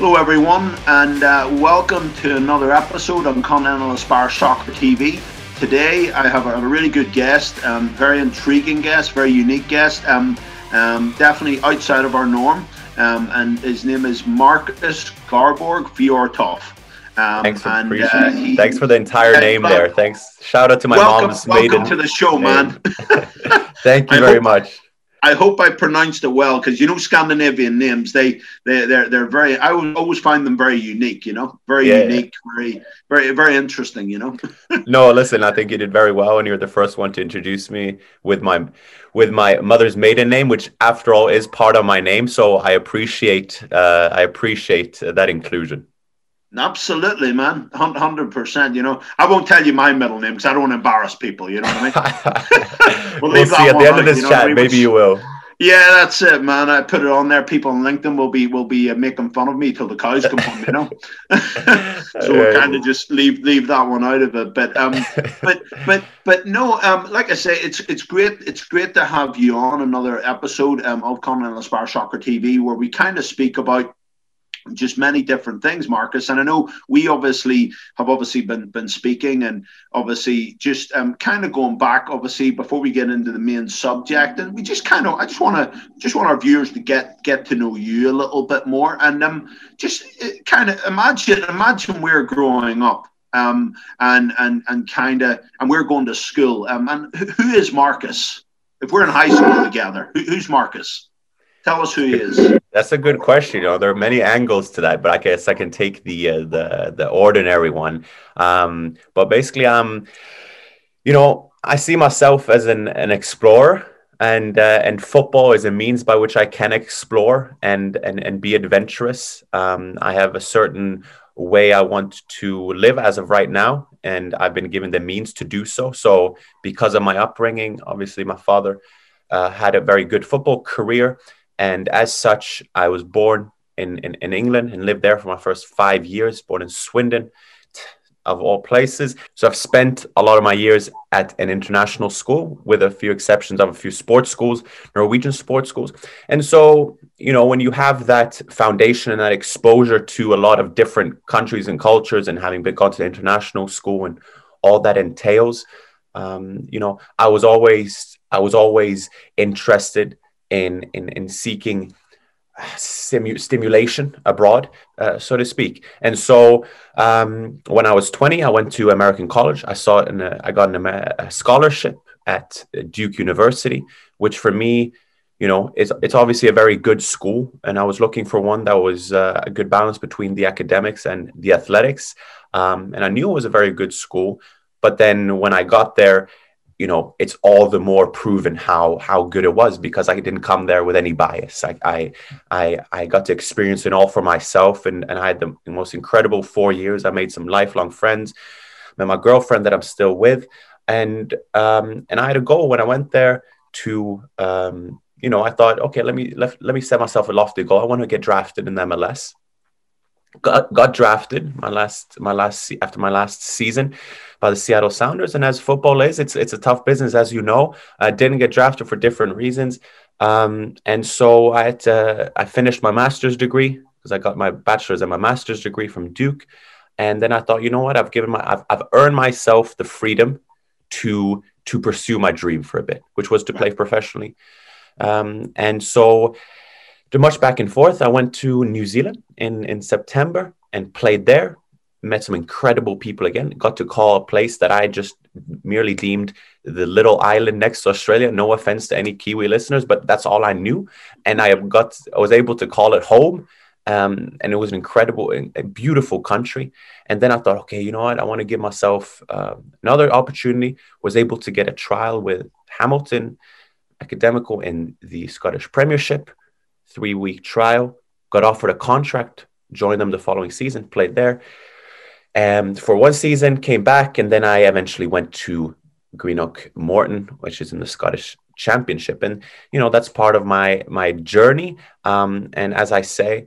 Hello, everyone, and uh, welcome to another episode on Continental Aspire Soccer TV. Today, I have a really good guest, um, very intriguing guest, very unique guest, um, um, definitely outside of our norm. Um, and his name is Marcus Garborg Fjørtoft. Um, Thanks for and, uh, he, Thanks for the entire uh, name there. Thanks. Shout out to my welcome, mom's welcome maiden. Welcome to the show, man. Thank you very hope, much. I hope I pronounced it well because you know Scandinavian names they they they're they're very I always find them very unique you know very yeah, unique yeah. very very very interesting you know. no, listen, I think you did very well, and you're the first one to introduce me with my with my mother's maiden name, which after all is part of my name. So I appreciate uh, I appreciate that inclusion. Absolutely, man, hundred percent. You know, I won't tell you my middle name because I don't want to embarrass people. You know what I mean? we'll, we'll see at the end out, of this you know chat. I mean? Maybe you will. Yeah, that's it, man. I put it on there. People on LinkedIn will be will be uh, making fun of me till the cows come home. You know, so we'll kind of just leave leave that one out of it. But um, but but but no, um, like I say, it's it's great. It's great to have you on another episode um of Continental Aspire Soccer TV where we kind of speak about just many different things, Marcus. And I know we obviously have obviously been been speaking and obviously just um, kind of going back, obviously before we get into the main subject, and we just kind of I just want to just want our viewers to get get to know you a little bit more, and um, just uh, kind of imagine imagine we're growing up. Um, and and and kind of, and we're going to school. Um, and who is Marcus? If we're in high school together, who, who's Marcus? Tell us who he is. That's a good question. You know, there are many angles to that, but I guess I can take the uh, the the ordinary one. Um, but basically, um, you know, I see myself as an an explorer, and uh, and football is a means by which I can explore and and and be adventurous. Um, I have a certain way I want to live as of right now, and I've been given the means to do so. So, because of my upbringing, obviously, my father uh, had a very good football career and as such, I was born in, in, in England and lived there for my first five years, born in Swindon, of all places. So I've spent a lot of my years at an international school, with a few exceptions of a few sports schools, Norwegian sports schools. And so, you know, when you have that foundation and that exposure to a lot of different countries and cultures, and having been gone to international school and all that entails, um, you know, I was always I was always interested in in, in seeking simu- stimulation abroad, uh, so to speak. And so, um, when I was 20, I went to American college. I saw it, and I got an, a scholarship at Duke University, which for me, you know, it's it's obviously a very good school, and I was looking for one that was uh, a good balance between the academics and the athletics. Um, and I knew it was a very good school, but then when I got there, you know it's all the more proven how how good it was because I didn't come there with any bias. I I I, I got to experience it all for myself, and and I had the most incredible four years. I made some lifelong friends. Met my girlfriend that I'm still with, and um and I had a goal when I went there to um you know I thought okay let me let, let me set myself a lofty goal. I want to get drafted in MLS. Got got drafted my last my last after my last season by the Seattle Sounders. And as football is, it's it's a tough business, as you know. I didn't get drafted for different reasons, um, and so I had to, I finished my master's degree because I got my bachelor's and my master's degree from Duke. And then I thought, you know what? I've given my I've, I've earned myself the freedom to to pursue my dream for a bit, which was to play professionally. Um, and so, to much back and forth, I went to New Zealand in in September and played there met some incredible people again. Got to call a place that I just merely deemed the little island next to Australia. No offense to any Kiwi listeners, but that's all I knew, and I got I was able to call it home. Um, and it was an incredible, a beautiful country. And then I thought, okay, you know what? I want to give myself uh, another opportunity. Was able to get a trial with Hamilton Academical in the Scottish Premiership, three week trial. Got offered a contract, joined them the following season, played there um, for one season, came back, and then I eventually went to Greenock Morton, which is in the Scottish Championship, and you know that's part of my my journey. Um, and as I say,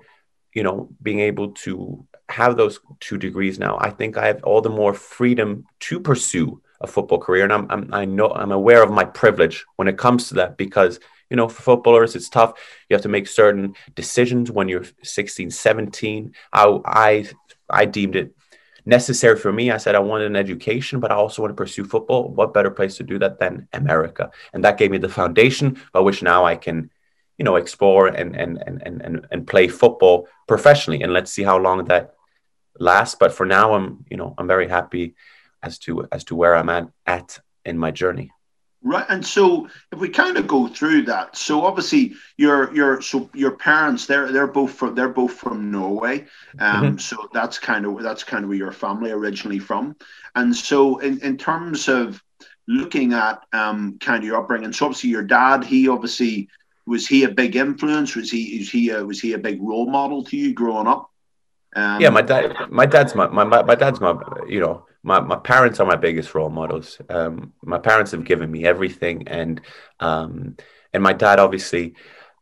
you know, being able to have those two degrees now, I think I have all the more freedom to pursue a football career, and I'm, I'm I know I'm aware of my privilege when it comes to that because you know, for footballers, it's tough. You have to make certain decisions when you're 16, 17. I, I, I deemed it necessary for me. I said I wanted an education, but I also want to pursue football. What better place to do that than America? And that gave me the foundation by which now I can, you know, explore and and and and and play football professionally. And let's see how long that lasts. But for now, I'm you know I'm very happy as to as to where I'm at at in my journey. Right, and so if we kind of go through that, so obviously your your so your parents they're they're both from they're both from Norway, um, mm-hmm. so that's kind of that's kind of where your family originally from, and so in in terms of looking at um kind of your upbringing, so obviously your dad he obviously was he a big influence? Was he is he a, was he a big role model to you growing up? Um, yeah, my dad my dad's my, my my dad's my you know my, my parents are my biggest role models. Um, my parents have given me everything, and um, and my dad obviously,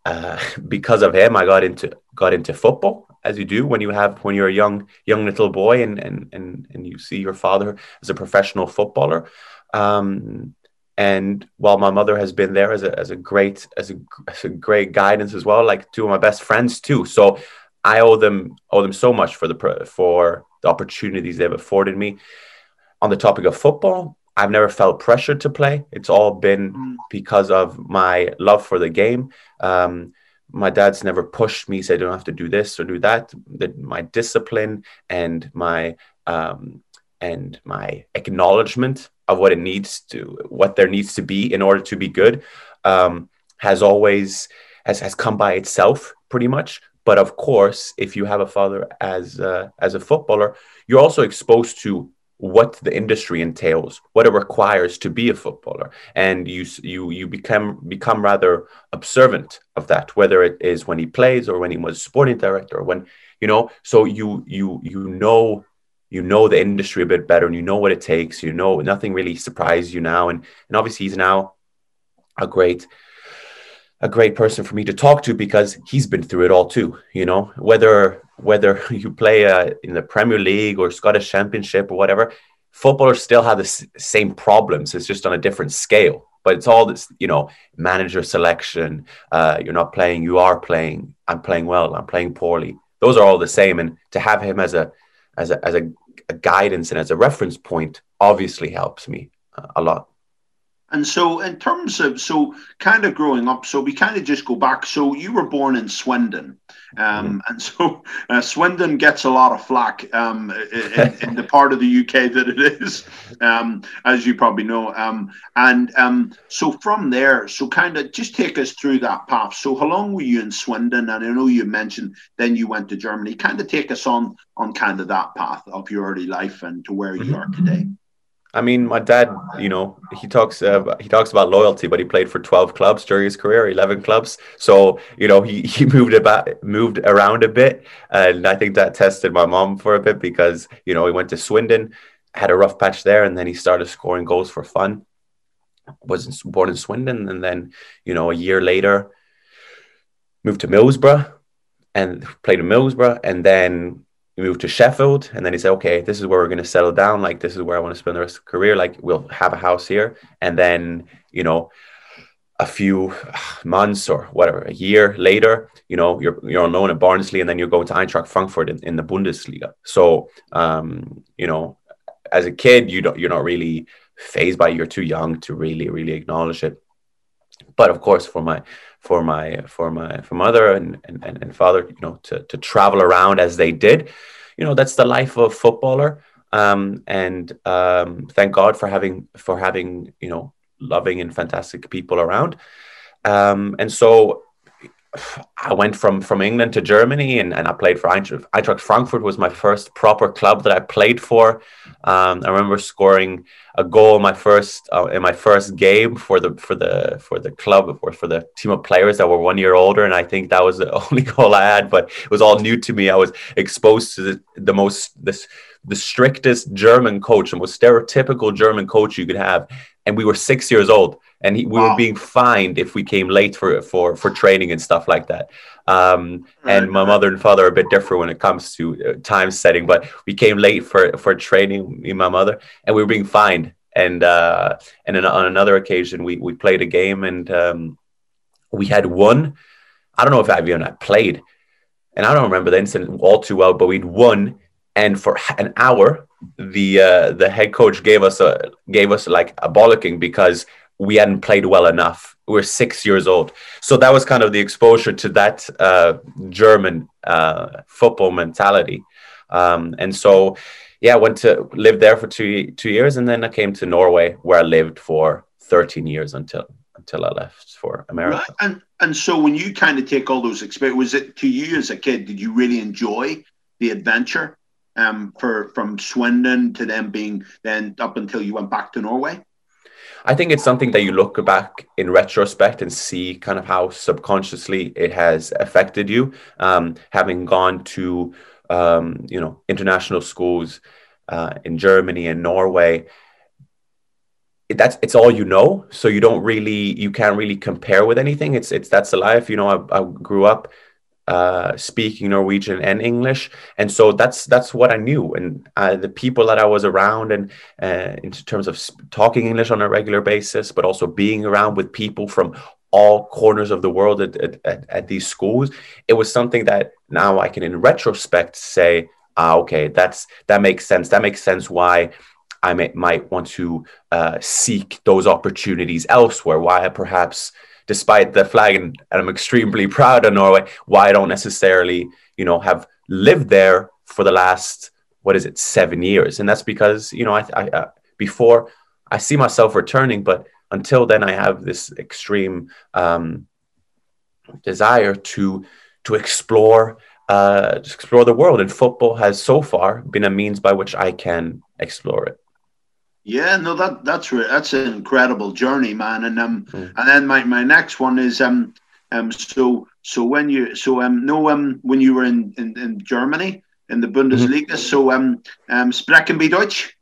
uh, because of him, I got into got into football as you do when you have when you're a young young little boy and and and and you see your father as a professional footballer. Um, and while my mother has been there as a, as a great as a, as a great guidance as well, like two of my best friends too. So I owe them owe them so much for the for the opportunities they've afforded me on the topic of football, I've never felt pressured to play. It's all been mm. because of my love for the game. Um, my dad's never pushed me, said, "You don't have to do this or do that." That my discipline and my um, and my acknowledgement of what it needs to, what there needs to be in order to be good, um, has always has has come by itself, pretty much. But of course, if you have a father as uh, as a footballer, you're also exposed to what the industry entails, what it requires to be a footballer, and you you you become become rather observant of that, whether it is when he plays or when he was sporting director, or when you know. So you you you know you know the industry a bit better, and you know what it takes. You know nothing really surprises you now, and and obviously he's now a great a great person for me to talk to because he's been through it all too. You know, whether whether you play uh, in the Premier League or Scottish Championship or whatever, footballers still have the s- same problems. It's just on a different scale. But it's all this, you know, manager selection. Uh, you're not playing. You are playing. I'm playing well. I'm playing poorly. Those are all the same. And to have him as a as a as a, a guidance and as a reference point obviously helps me uh, a lot. And so, in terms of so kind of growing up, so we kind of just go back. So you were born in Swindon, um, mm. and so uh, Swindon gets a lot of flack um, in, in, the part of the UK that it is, um, as you probably know. Um, and um, so from there, so kind of just take us through that path. So how long were you in Swindon? And I know you mentioned then you went to Germany. Kind of take us on on kind of that path of your early life and to where you mm-hmm. are today. I mean, my dad, you know, he talks uh, he talks about loyalty, but he played for twelve clubs during his career, eleven clubs. So you know, he he moved about moved around a bit, and I think that tested my mom for a bit because you know he went to Swindon, had a rough patch there, and then he started scoring goals for fun. Was born in Swindon, and then you know a year later moved to Middlesbrough and played in Middlesbrough, and then we moved to Sheffield, and then he said, "Okay, this is where we're going to settle down. Like, this is where I want to spend the rest of the career. Like, we'll have a house here." And then, you know, a few months or whatever, a year later, you know, you're you're on loan at Barnsley, and then you're going to Eintracht Frankfurt in, in the Bundesliga. So, um, you know, as a kid, you don't you're not really phased by. It. You're too young to really really acknowledge it. But of course, for my for my for my for mother and, and and father you know to to travel around as they did. You know that's the life of a footballer. Um, and um, thank god for having for having you know loving and fantastic people around. Um, and so I went from from England to Germany and, and I played for Eintracht. Eintracht Frankfurt was my first proper club that I played for. Um, I remember scoring a goal in my first uh, in my first game for the for the for the club or for the team of players that were one year older, and I think that was the only goal I had. But it was all new to me. I was exposed to the, the most this the strictest German coach, the most stereotypical German coach you could have, and we were six years old and he, we wow. were being fined if we came late for for for training and stuff like that. Um, and my mother and father are a bit different when it comes to uh, time setting, but we came late for for training, me and my mother, and we were being fined. And uh, and on another occasion, we we played a game and. Um, we had won. I don't know if I've even played, and I don't remember the incident all too well, but we'd won, and for an hour, the uh, the head coach gave us a gave us like a bollocking because we hadn't played well enough. We were six years old, so that was kind of the exposure to that uh, German uh, football mentality, um, and so yeah, I went to live there for two two years, and then I came to Norway, where I lived for thirteen years until until I left for America. Right. And and so when you kind of take all those experiences, was it to you as a kid? Did you really enjoy the adventure? Um, for from Swindon to them being then up until you went back to Norway. I think it's something that you look back in retrospect and see kind of how subconsciously it has affected you. Um, having gone to um, you know international schools uh, in Germany and Norway, that's it's all you know. So you don't really you can't really compare with anything. It's it's that's the life. You know, I, I grew up uh, speaking Norwegian and English, and so that's that's what I knew, and uh, the people that I was around, and uh, in terms of talking English on a regular basis, but also being around with people from all corners of the world at, at, at, these schools it was something that now i can in retrospect say ah okay that's that makes sense. That makes sense why i may, might want to uh, seek those opportunities elsewhere. Why i perhaps despite the flag and, and i'm extremely proud of norway. Why i don't necessarily you know have lived there for the last what is it seven years? And that's because you know i, I uh, before i see myself returning but until then, I have this extreme um, desire to to explore uh, explore the world, and football has so far been a means by which I can explore it. Yeah, no, that that's re- that's an incredible journey, man. And um, mm. and then my, my next one is um, um, so so when you so um, no um, when you were in in, in Germany in the Bundesliga, mm-hmm. so um, um, sprechen wir Deutsch?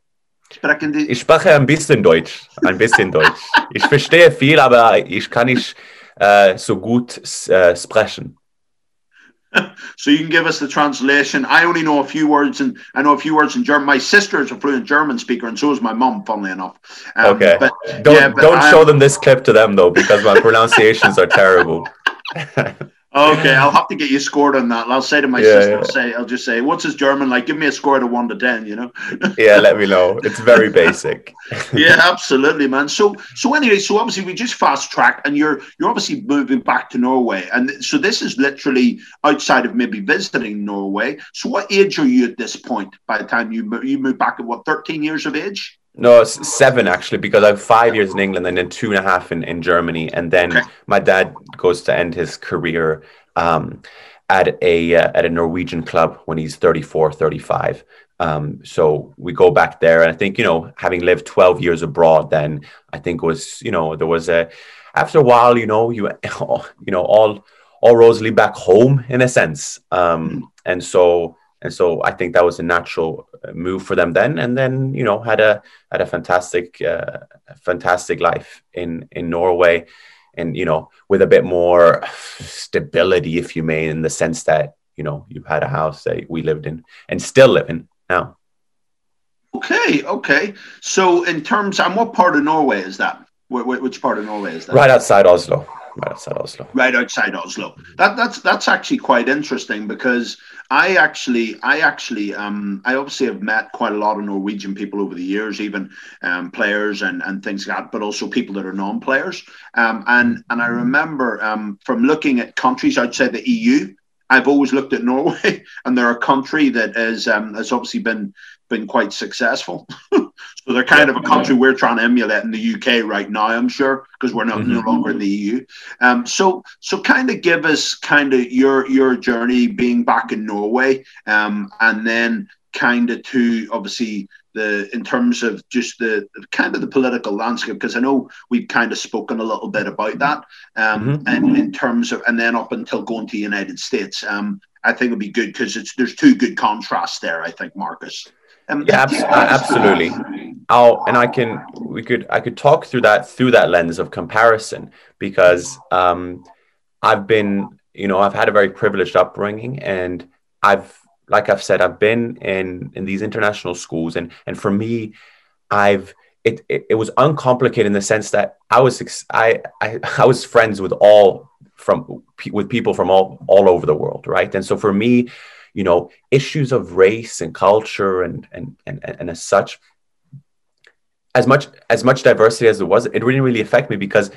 Sprechen die ich spreche ein bisschen Deutsch. Ein bisschen Deutsch. Ich verstehe viel, aber ich kann nicht uh, so gut uh, sprechen. So you can give us the translation. I only know a few words, and I know a few words in German. My sister is a fluent German speaker, and so is my mom. Funnily enough. Um, okay. But, don't yeah, but don't show them this clip to them though, because my pronunciations are terrible. Okay, I'll have to get you scored on that. I'll say to my yeah, sister, yeah. I'll say, I'll just say, "What's his German like? Give me a score of one to ten. You know." yeah, let me know. It's very basic. yeah, absolutely, man. So, so anyway, so obviously we just fast track, and you're you're obviously moving back to Norway, and so this is literally outside of maybe visiting Norway. So, what age are you at this point? By the time you you move back at what thirteen years of age? No, seven actually, because I have five years in England and then two and a half in, in Germany. And then okay. my dad goes to end his career um, at a uh, at a Norwegian club when he's 34, 35. Um, so we go back there, and I think you know, having lived 12 years abroad, then I think was you know there was a after a while, you know, you you know all all roads lead back home in a sense, um, and so and so I think that was a natural uh, move for them then, and then you know had a had a fantastic uh, fantastic life in in Norway, and you know with a bit more stability, if you may, in the sense that you know you had a house that we lived in and still live in now. Okay, okay. So in terms, and what part of Norway is that? Which part of Norway is that? Right outside Oslo right outside Oslo. Right outside Oslo. That that's that's actually quite interesting because I actually I actually um I obviously have met quite a lot of Norwegian people over the years, even um, players and and things like that, but also people that are non-players. Um, and and I remember um from looking at countries outside the EU. I've always looked at Norway, and they're a country that is um, has obviously been been quite successful. So they're kind of a country we're trying to emulate in the UK right now, I'm sure, because we're not mm-hmm. no longer in the EU. Um, so so kind of give us kind of your your journey being back in Norway, um, and then kind of to obviously the in terms of just the kind of the political landscape because I know we've kind of spoken a little bit about that um, mm-hmm. and in terms of and then up until going to the United States um, I think it'd be good because it's there's two good contrasts there I think Marcus um, yeah, ab- absolutely. I'll, and I can, we could, I could talk through that through that lens of comparison because um, I've been, you know, I've had a very privileged upbringing, and I've, like I've said, I've been in in these international schools, and and for me, I've it, it, it was uncomplicated in the sense that I was I, I I was friends with all from with people from all all over the world, right? And so for me, you know, issues of race and culture and and and, and as such, as much as much diversity as there was, it didn't really affect me because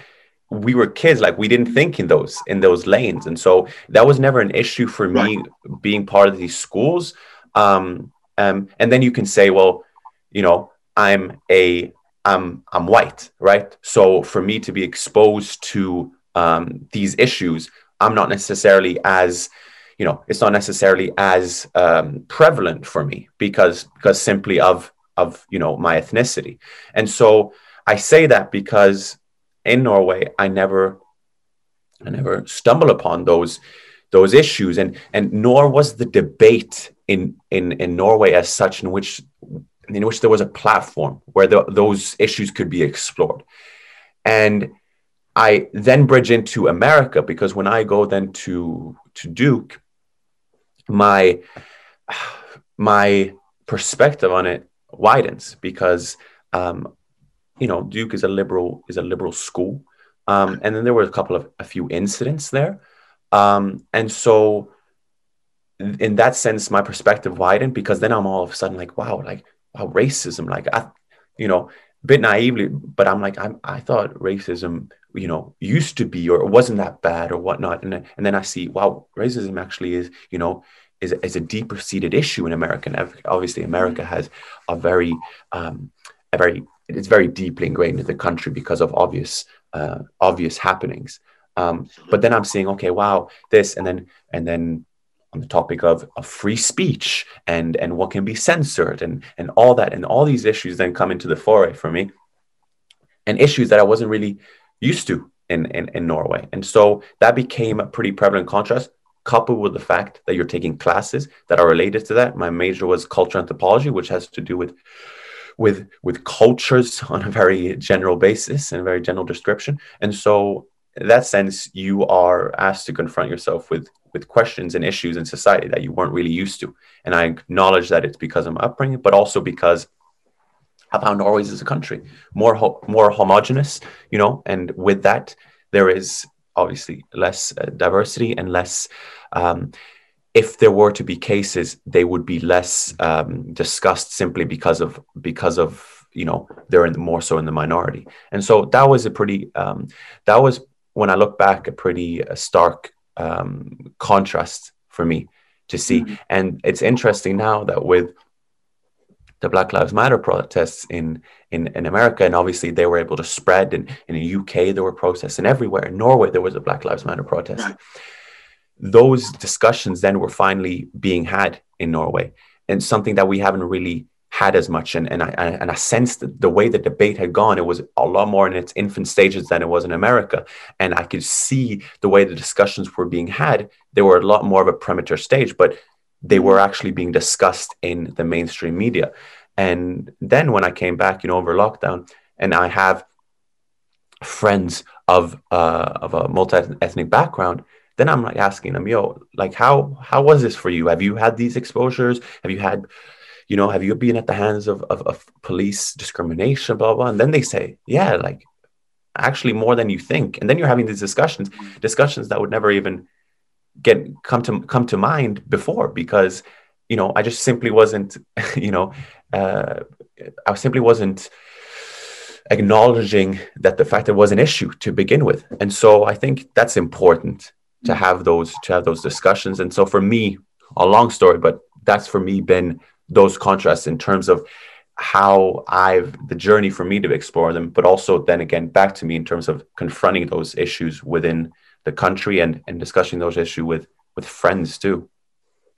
we were kids like we didn't think in those in those lanes. And so that was never an issue for me right. being part of these schools. Um, um and then you can say well you know i'm a i'm i'm white right? So for me to be exposed to um these issues i'm not necessarily as you know it's not necessarily as um, prevalent for me because because simply of of you know my ethnicity. And so i say that because in Norway, I never, I never stumble upon those those issues, and and nor was the debate in in in Norway as such in which in which there was a platform where the, those issues could be explored, and I then bridge into America because when I go then to to Duke, my my perspective on it widens because um, you know, Duke is a liberal is a liberal school, um, and then there were a couple of a few incidents there, um, and so in that sense, my perspective widened because then I'm all of a sudden like, wow, like wow, racism, like I, you know, a bit naively, but I'm like, I'm, I thought racism, you know, used to be or it wasn't that bad or whatnot, and then, and then I see, wow, racism actually is, you know, is, is a deeper seated issue in America. And obviously, America has a very, um, a very it's very deeply ingrained in the country because of obvious uh, obvious happenings. Um, but then I'm seeing, okay, wow, this, and then and then on the topic of, of free speech and and what can be censored and and all that and all these issues then come into the foray for me, and issues that I wasn't really used to in in, in Norway, and so that became a pretty prevalent contrast. Coupled with the fact that you're taking classes that are related to that. My major was cultural anthropology, which has to do with with with cultures on a very general basis and a very general description and so in that sense you are asked to confront yourself with with questions and issues in society that you weren't really used to and i acknowledge that it's because of my upbringing but also because of how norway as a country more ho- more homogenous you know and with that there is obviously less uh, diversity and less um, if there were to be cases, they would be less um, discussed simply because of because of you know they're in the, more so in the minority. And so that was a pretty um, that was when I look back a pretty uh, stark um, contrast for me to see. Mm-hmm. And it's interesting now that with the Black Lives Matter protests in, in, in America, and obviously they were able to spread. In, in the UK, there were protests, and everywhere. In Norway, there was a Black Lives Matter protest. Right those discussions then were finally being had in Norway, and something that we haven't really had as much. And, and I and I sensed the way the debate had gone, it was a lot more in its infant stages than it was in America. And I could see the way the discussions were being had. They were a lot more of a premature stage, but they were actually being discussed in the mainstream media. And then when I came back, you know, over lockdown, and I have friends of uh, of a multi ethnic background then I'm like asking them, yo, like how how was this for you? Have you had these exposures? Have you had, you know, have you been at the hands of, of, of police discrimination, blah, blah? And then they say, yeah, like actually more than you think. And then you're having these discussions, discussions that would never even get come to come to mind before because you know I just simply wasn't, you know, uh, I simply wasn't acknowledging that the fact it was an issue to begin with. And so I think that's important to have those to have those discussions. And so for me, a long story, but that's for me been those contrasts in terms of how I've the journey for me to explore them, but also then again back to me in terms of confronting those issues within the country and, and discussing those issues with with friends too.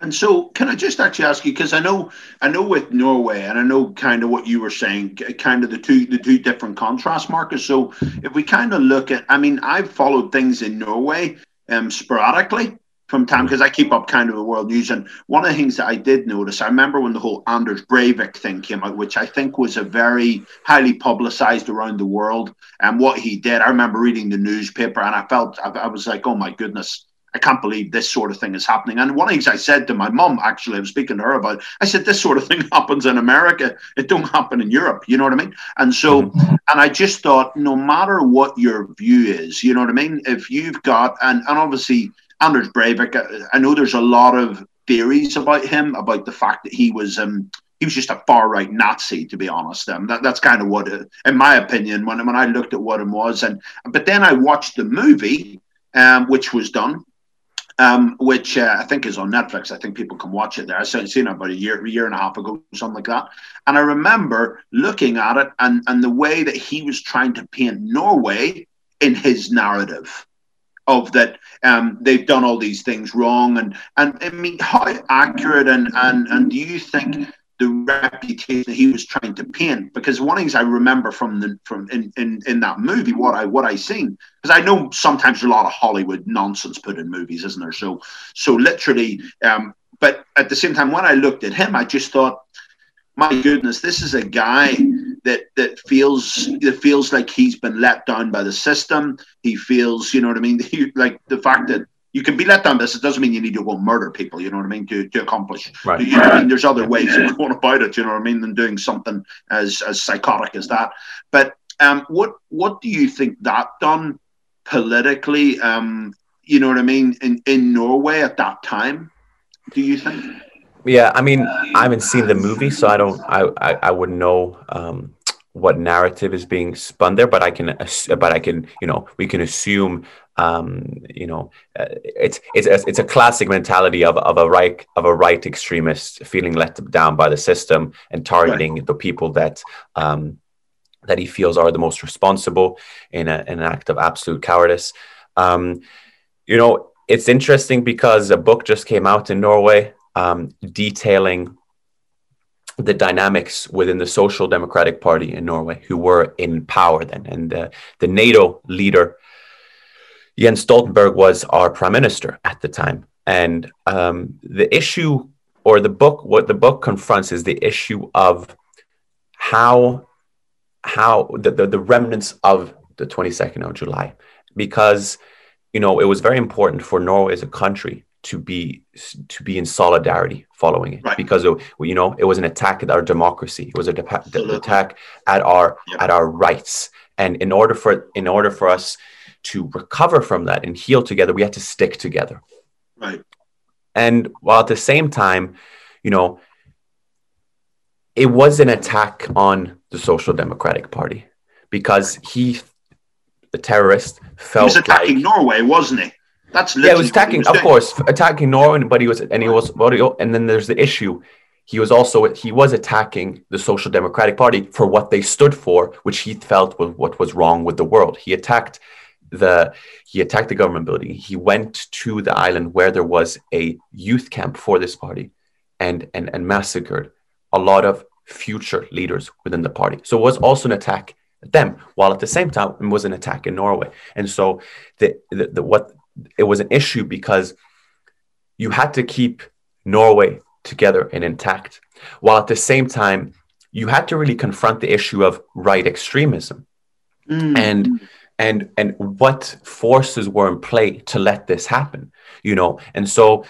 And so, can I just actually ask you because I know, I know with Norway, and I know kind of what you were saying, kind of the two the two different contrast markers. So, if we kind of look at, I mean, I've followed things in Norway, um, sporadically from time because mm. I keep up kind of the world news. And one of the things that I did notice, I remember when the whole Anders Breivik thing came out, which I think was a very highly publicized around the world. And what he did, I remember reading the newspaper and I felt, I, I was like, oh my goodness. I can't believe this sort of thing is happening. And one of the things I said to my mum, actually, I was speaking to her about, I said, this sort of thing happens in America. It don't happen in Europe. You know what I mean? And so, mm-hmm. and I just thought, no matter what your view is, you know what I mean? If you've got, and, and obviously Anders Breivik, I know there's a lot of theories about him, about the fact that he was, um, he was just a far right Nazi, to be honest. Um, that, that's kind of what, it, in my opinion, when when I looked at what it was, and but then I watched the movie, um, which was done, um, which uh, I think is on Netflix. I think people can watch it there. I seen it about a year, year and a half ago, something like that. And I remember looking at it and and the way that he was trying to paint Norway in his narrative of that um, they've done all these things wrong and and I mean how accurate and and and do you think the reputation that he was trying to paint. Because one of the things I remember from the from in, in, in that movie, what I what I seen, because I know sometimes there's a lot of Hollywood nonsense put in movies, isn't there? So so literally, um, but at the same time, when I looked at him, I just thought, my goodness, this is a guy that that feels that feels like he's been let down by the system. He feels, you know what I mean, like the fact that you can be let down this. It doesn't mean you need to go murder people. You know what I mean? To, to accomplish. Right. You know I mean? There's other ways of going about it. You know what I mean? Than doing something as as psychotic as that. But um, what what do you think that done politically? Um, you know what I mean? In in Norway at that time, do you think? Yeah, I mean, I haven't seen the movie, so I don't. I I, I wouldn't know. Um, what narrative is being spun there but i can but i can you know we can assume um, you know, uh, it's it's a, it's a classic mentality of, of a right of a right extremist feeling let down by the system and targeting right. the people that um, that he feels are the most responsible in, a, in an act of absolute cowardice. Um, you know, it's interesting because a book just came out in Norway um, detailing the dynamics within the Social Democratic Party in Norway, who were in power then, and uh, the NATO leader Jens Stoltenberg was our prime minister at the time. And um, the issue, or the book, what the book confronts is the issue of how, how the, the, the remnants of the 22nd of July, because, you know, it was very important for Norway as a country to be to be in solidarity following it right. because uh, it, you know it was an attack at our democracy it was a de- attack at our at our rights and in order for in order for us to recover from that and heal together, we had to stick together. Right. And while at the same time, you know, it was an attack on the Social Democratic Party because he, the terrorist, felt he was attacking like, Norway, wasn't he? That's yeah, he was attacking, of course, attacking Norway, but he was, and he was, and then there's the issue. He was also he was attacking the Social Democratic Party for what they stood for, which he felt was what was wrong with the world. He attacked the he attacked the government building. He went to the island where there was a youth camp for this party, and and and massacred a lot of future leaders within the party. So it was also an attack at them, while at the same time it was an attack in Norway. And so the, the, the what it was an issue because you had to keep Norway together and intact, while at the same time you had to really confront the issue of right extremism. Mm. And and and what forces were in play to let this happen you know and so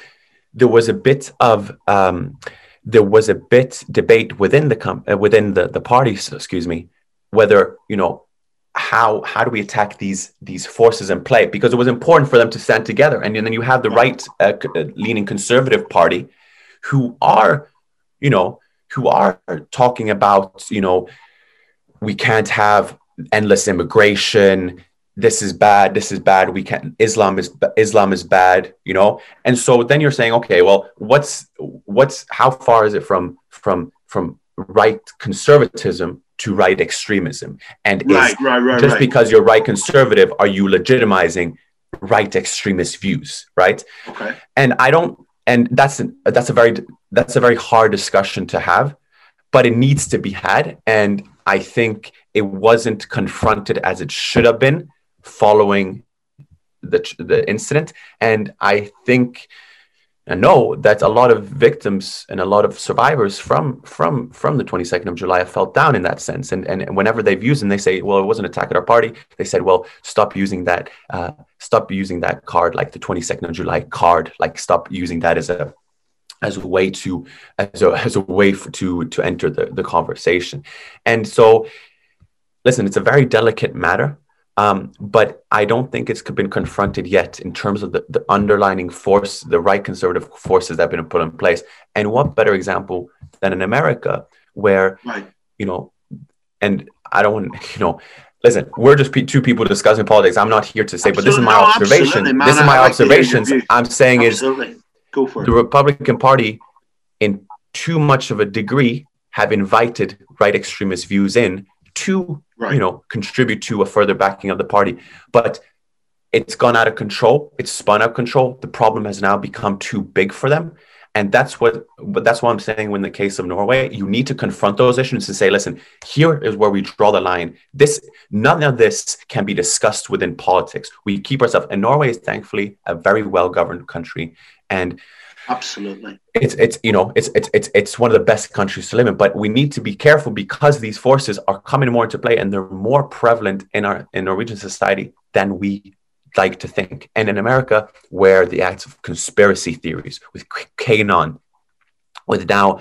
there was a bit of um, there was a bit debate within the com- uh, within the the parties excuse me whether you know how how do we attack these these forces in play? Because it was important for them to stand together. And, then you have the right uh, uh, leaning conservative party who are you know who are talking about you know we can't have endless immigration. This is bad. This is bad. We can't islam is islam is bad you know? And so then you're saying okay well what's what's how far is it from from from right conservatism to right extremism. And right, is, right, right, just because you're right conservative are you legitimizing right extremist views right? Okay. And i don't and that's an, that's a very that's a very hard discussion to have but it needs to be had. And i think it wasn't confronted as it should have been following the, the incident. And I think and know that a lot of victims and a lot of survivors from from from the 22nd of July have felt down in that sense. And and whenever they've used and they say, well, it wasn't an attack at our party, they said, well, stop using that, uh, stop using that card like the 22nd of July card, like stop using that as a as a way to as a, as a way for, to to enter the, the conversation. And so listen, it's a very delicate matter um, but I don't think it's been confronted yet in terms of the, the underlining force, the right conservative forces that have been put in place. And what better example than in America, where, right. you know, and I don't want, you know, listen, we're just two people discussing politics. I'm not here to say, absolutely. but this is my no, observation. This is my like observations. I'm saying absolutely. is Go for the Republican Party, in too much of a degree, have invited right extremist views in to right. you know contribute to a further backing of the party. But it's gone out of control. It's spun out of control. The problem has now become too big for them. And that's what but that's what i'm saying in the case of norway. You need to confront those issues and say listen here is where we draw the line. This none of this can be discussed within politics. We keep ourselves and norway is thankfully a very well governed country. And Absolutely. It's it's you know it's it's it's it's one of the best countries to live in, but we need to be careful because these forces are coming more into play and they're more prevalent in our in Norwegian society than we like to think. And in America, where the acts of conspiracy theories with QAnon, with now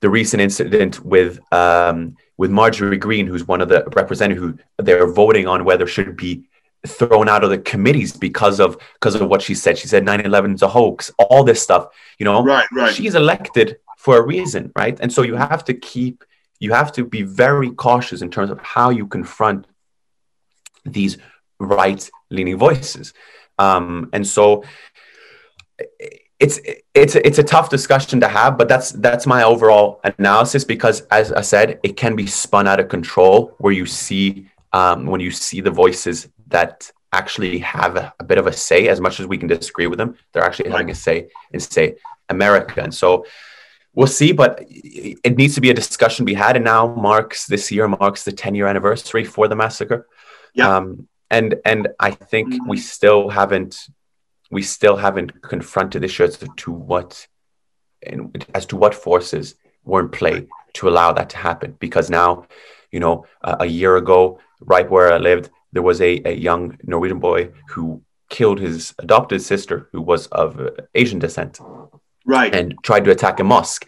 the recent incident with um, with Marjorie Greene, who's one of the representatives who they're voting on whether should be thrown out of the committees because of because of what she said. She said 9-11 is a hoax, all this stuff, you know. Right, right. She's elected for a reason, right? And so you have to keep you have to be very cautious in terms of how you confront these right-leaning voices. Um, and so it's it's it's a tough discussion to have, but that's that's my overall analysis because, as I said, it can be spun out of control where you see um, when you see the voices that actually have a, a, bit of a say as much as we can disagree with them they're actually having a say in say america. And so we'll see but it needs to be a discussion we had and now marks this year marks the 10 year anniversary for the massacre. Yeah. Um, and and i think mm-hmm. we still haven't we still haven't confronted issue as to what and as to what forces were in play to allow that to happen. Because now you know uh, a year ago right where i lived there was a, a young Norwegian boy who killed his adopted sister, who was of Asian descent, right, and tried to attack a mosque.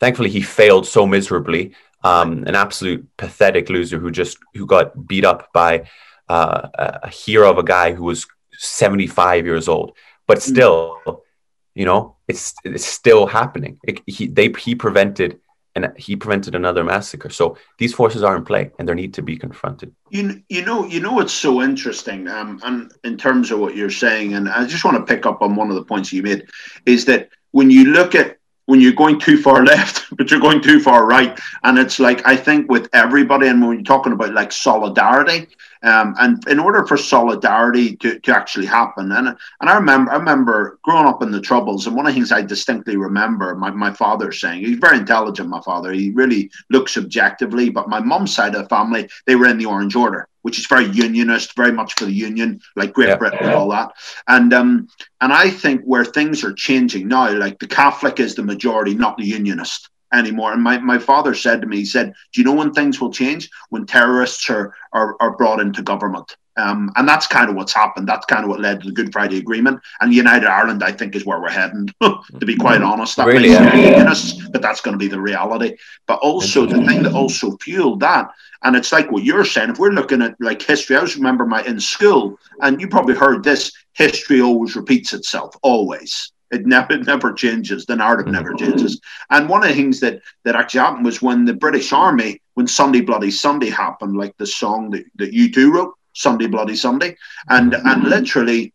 Thankfully, he failed so miserably. Um, an absolute pathetic loser who just who got beat up by uh, a hero of a guy who was 75 years old. But hmm. still, you know, it's it's still happening. It, he they he prevented and he prevented another massacre. So these forces are in play, and they need to be confronted. You, you know, you know what's so interesting, um, and in terms of what you're saying, and I just want to pick up on one of the points you made, is that when you look at when you're going too far left, but you're going too far right, and it's like I think with everybody, and when you're talking about like solidarity, um, and in order for solidarity to, to actually happen, and and I remember I remember growing up in the troubles, and one of the things I distinctly remember my, my father saying, he's very intelligent, my father. He really looks objectively, but my mum's side of the family, they were in the Orange Order, which is very unionist, very much for the union, like Great yeah. Britain and all that. And um, and I think where things are changing now, like the Catholic is the majority, not the unionist anymore. And my, my father said to me, he said, Do you know when things will change? When terrorists are, are, are brought into government. Um, and that's kind of what's happened. That's kind of what led to the Good Friday Agreement. And United Ireland, I think, is where we're heading, to be quite honest. That really, yeah. but that's going to be the reality. But also, the thing that also fueled that, and it's like what you're saying, if we're looking at like history, I always remember my in school, and you probably heard this history always repeats itself, always. It never, it never changes. The narrative never mm-hmm. changes. And one of the things that, that actually happened was when the British Army, when Sunday Bloody Sunday happened, like the song that, that U2 wrote, Sunday Bloody Sunday, and mm-hmm. and literally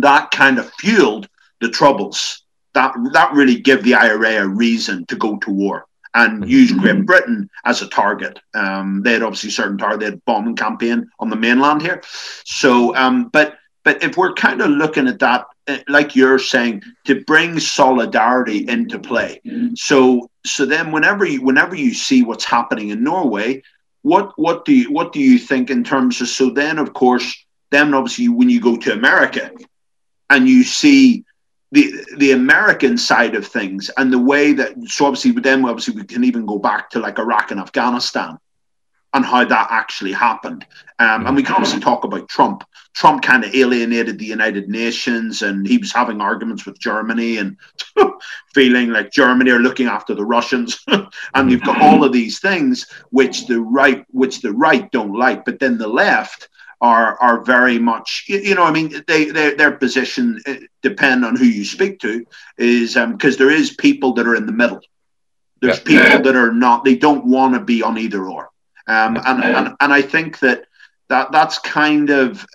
that kind of fueled the troubles. That that really gave the IRA a reason to go to war and mm-hmm. use Great Britain as a target. Um, they had obviously certain target, they had bombing campaign on the mainland here. So, um, but but if we're kind of looking at that Eh, like you're saying, to bring solidarity into play. Mm-hmm. So so then whenever you whenever you see what's happening in Norway, what what do you what do you think in terms of so then of course then obviously when you go to America and you see the the American side of things and the way that so obviously with them obviously we can even go back to like Iraq and Afghanistan and how that actually happened. Um, and we can obviously talk about Trump. Trump kind of alienated the United Nations and he was having arguments with Germany and feeling like Germany are looking after the Russians. and you've got all of these things which the right which the right don't like, but then the left are are very much you know I mean they, they their position uh, depend on who you speak to is because um, there is people that are in the middle. There's yeah. people that are not they don't want to be on either or um, and, and and I think that that that's kind of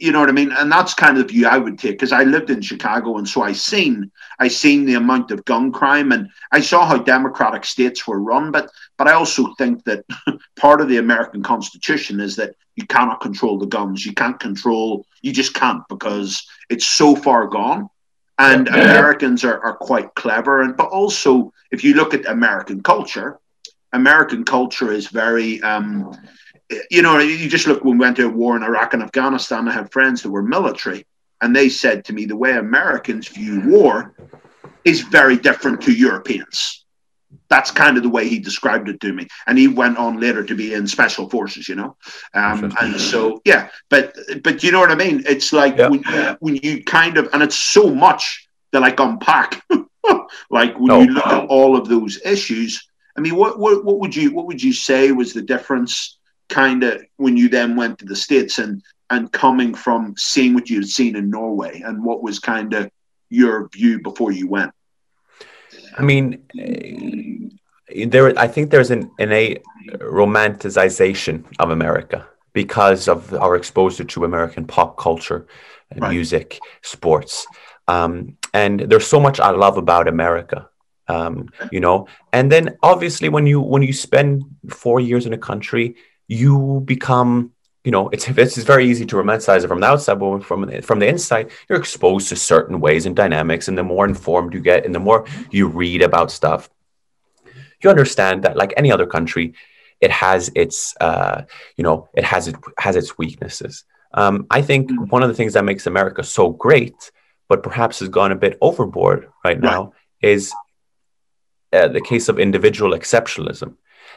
you know what I mean, and that's kind of the view I would take because I lived in Chicago and so I seen I seen the amount of gun crime and I saw how democratic states were run, but but I also think that part of the American Constitution is that you cannot control the guns, you can't control, you just can't because it's so far gone. And yeah. Americans are, are quite clever, and but also if you look at American culture, American culture is very, um, you know, you just look when we went to a war in Iraq and Afghanistan. I had friends that were military, and they said to me the way Americans view war is very different to Europeans. That's kind of the way he described it to me. And he went on later to be in special forces, you know. Um, and so, yeah, but but you know what I mean? It's like yeah. when, when you kind of, and it's so much that like unpack. like when no. you look at all of those issues, I mean, what, what what would you what would you say was the difference, kind of, when you then went to the states and and coming from seeing what you'd seen in Norway, and what was kind of your view before you went? I mean, eh, there. I think there's an innate romanticization of America because of our exposure to American pop culture, right. music, sports. Um, and there's so much I love about America um, you know? And then obviously when you when you spend four years in a country you become you know it's it's very easy to romanticize it from the outside but from from the inside you're exposed to certain ways and dynamics and the more informed you get and the more you read about stuff you understand that like any other country it has its uh, you know it has it has its weaknesses. Um, i think mm. one of the things that makes america so great but perhaps has gone a bit overboard right. now is uh, the case of individual exceptionalism,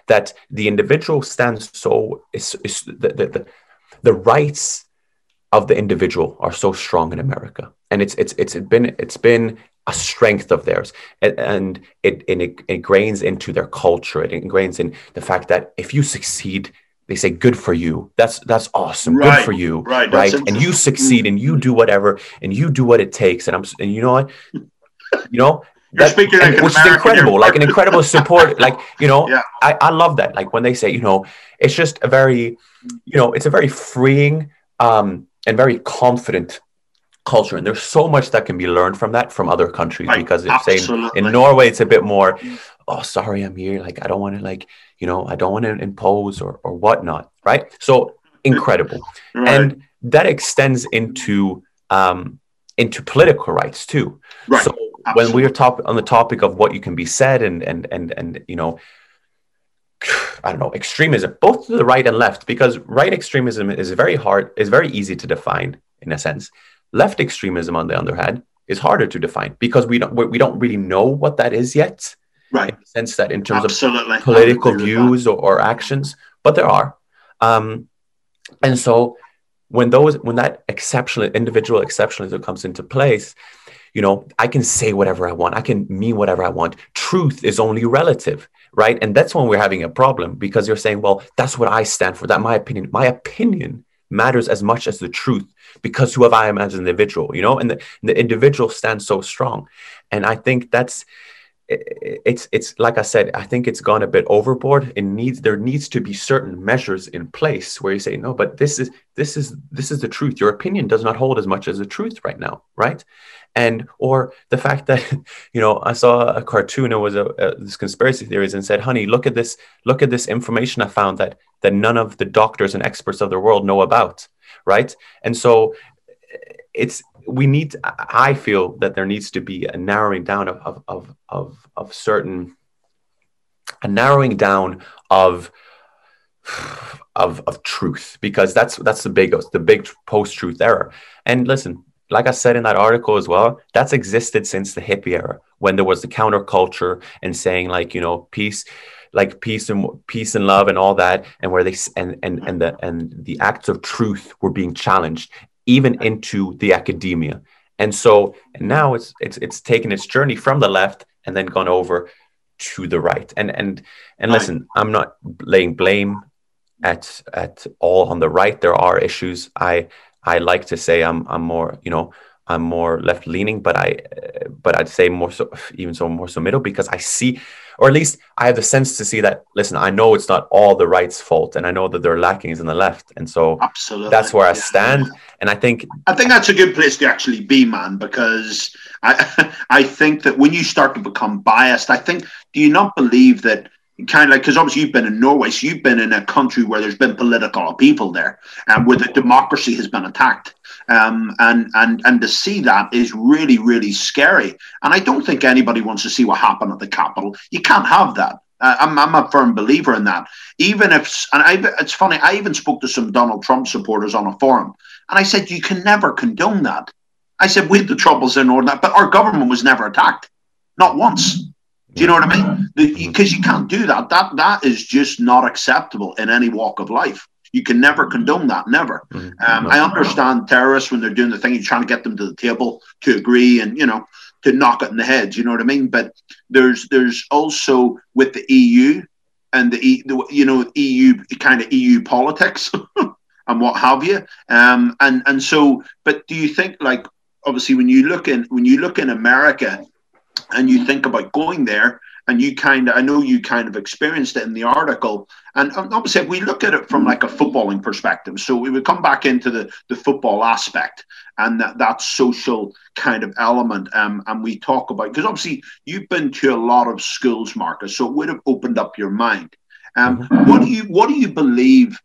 that the individual stands so is, is the, the, the, the rights of the individual are so strong in America, and it's it's it's been it's been a strength of theirs, and, and it, it, it ingrains into their culture. It ingrains in the fact that if you succeed, they say good for you. That's that's awesome. Right, good for you. Right, right? and you succeed and you do whatever and you do what it takes. And i'm and you know what? You know you're that, speaking like which is incredible, like an incredible support. like you know, yeah. I, I love that. Like when they say, you know, it's just a very, you know, it's a very freeing um, and very confident culture, and there's so much that can be learned from that from other countries. Right. Because it's saying in Norway, it's a bit more, oh, sorry, I'm here. Like I don't want to, like you know, I don't want to impose or or whatnot. Right. So incredible, right. and that extends into um, into political rights too. Right. So when we are top on the topic of what you can be said and and and and you know I don't know extremism, both to the right and left, because right extremism is very hard, is very easy to define in a sense. Left extremism, on the other hand, is harder to define because we don't we don't really know what that is yet. Right. In the sense that in terms Absolutely. of political views or, or, actions, but there are. Um, and so when those when that exceptional individual exceptionalism comes into place, you know, I can say whatever I want. I can mean whatever I want. Truth is only relative, right? And that's when we're having a problem because you're saying, well, that's what I stand for. That my opinion, my opinion matters as much as the truth because who have I am as an individual, you know, and the, and the individual stands so strong. And I think that's it's it's like I said, I think it's gone a bit overboard. It needs there needs to be certain measures in place where you say, no, but this is this is this is the truth. Your opinion does not hold as much as the truth right now, right? and or the fact that you know i saw a cartoon it was a, a, this conspiracy theories and said honey look at this look at this information i found that that none of the doctors and experts of the world know about right and so it's we need i feel that there needs to be a narrowing down of of of of, of certain a narrowing down of of of truth because that's that's the big the big post truth error. And listen like I said in that article as well, that's existed since the hippie era when there was the counterculture and saying like, you know, peace, like peace and peace and love and all that, and where they and and and the and the acts of truth were being challenged even into the academia. And so and now it's it's it's taken its journey from the left and then gone over to the right. And and and listen, I'm not laying blame at at all on the right. There are issues. I I like to say I'm I'm more you know I'm more left leaning, but I but I'd say more so even so more so middle because I see or at least I have the sense to see that listen, I know it's not all the right's fault and I know that there are lackings in the left. And so Absolutely. that's where I stand. And I think I think that's a good place to actually be, man, because I I think that when you start to become biased, I think do you not believe that kind of like because obviously you've been in Norway, so you've been in a country where there's been political upheaval there, and where the democracy has been attacked, um, and and and to see that is really really scary. And I don't think anybody wants to see what happened at the Capitol. You can't have that. Uh, I'm, I'm a firm believer in that. Even if, and I, it's funny, I even spoke to some Donald Trump supporters on a forum, and I said, you can never condone that. I said, we had the troubles in order, but our government was never attacked, not once. Do you know what I mean? Because you can't do that. That that is just not acceptable in any walk of life. You can never condone that. Never. Mm-hmm. Um, I understand terrorists when they're doing the thing, you're trying to get them to the table to agree, and you know to knock it in the head. You know what I mean? But there's there's also with the EU and the, the you know EU kind of EU politics and what have you. Um, and and so, but do you think like obviously when you look in when you look in America and you think about going there and you kind of i know you kind of experienced it in the article and obviously we look at it from like a footballing perspective so we would come back into the, the football aspect and that, that social kind of element um, and we talk about because obviously you've been to a lot of schools marcus so it would have opened up your mind um, mm-hmm. what do you what do you believe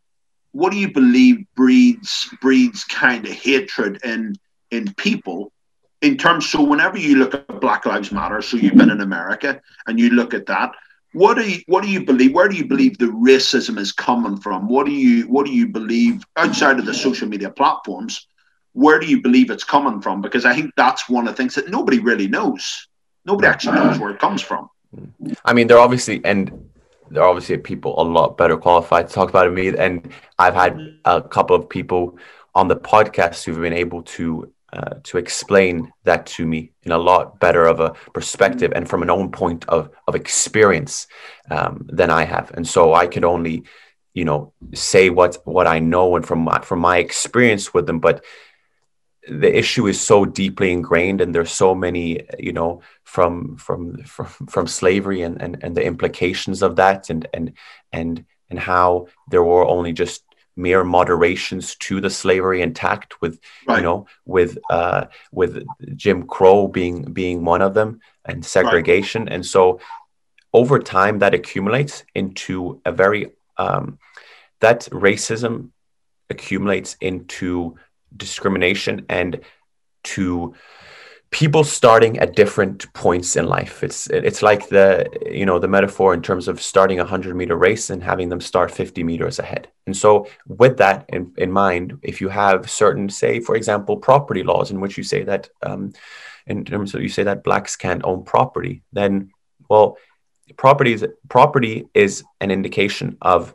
what do you believe breeds breeds kind of hatred in in people in terms so whenever you look at black lives matter so you've been in america and you look at that what do you what do you believe where do you believe the racism is coming from? What do you what do you believe outside of the social media platforms where do you believe it's coming from? Because i think that's one of the things that nobody really knows. Nobody actually knows where it comes from. I mean they're obviously and there are obviously people a lot better qualified to talk about it me. And i've had a couple of people on the podcast who've been able to uh, to explain that to me in a lot better of a perspective and from an own point of, of experience um, than I have. And so I could only, you know, say what what I know and from my, from my experience with them. But the issue is so deeply ingrained, and there's so many, you know, from from from, from slavery and, and and the implications of that, and and and and how there were only just mere moderations to the slavery intact with right. you know with uh with jim crow being being one of them and segregation right. and so over time that accumulates into a very um that racism accumulates into discrimination and to people starting at different points in life. It's it's like the you know the metaphor in terms of starting a 100 meter race and having them start 50 meters ahead. And so with that in, in mind if you have certain say for example property laws in which you say that um, in terms of you say that blacks can't own property then well property is, property is an indication of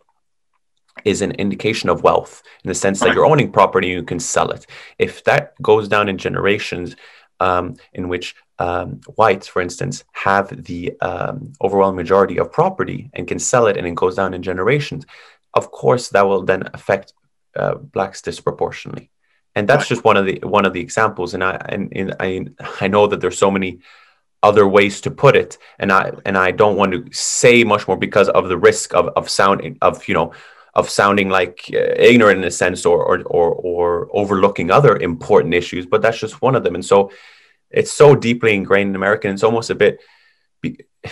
is an indication of wealth in the sense that you're owning property you can sell it. If that goes down in generations um, in which um, whites, for instance, have the um, overwhelming majority of property and can sell it and it goes down in generations, of course, that will then affect uh, blacks disproportionately. And that's just one of the one of the examples. And I and, and I I know that there's so many other ways to put it, and I and I don't want to say much more because of the risk of of sounding of you know of sounding like uh, ignorant in a sense or, or, or or overlooking other important issues but that's just one of them. And so it's so deeply ingrained in america and it's almost a bit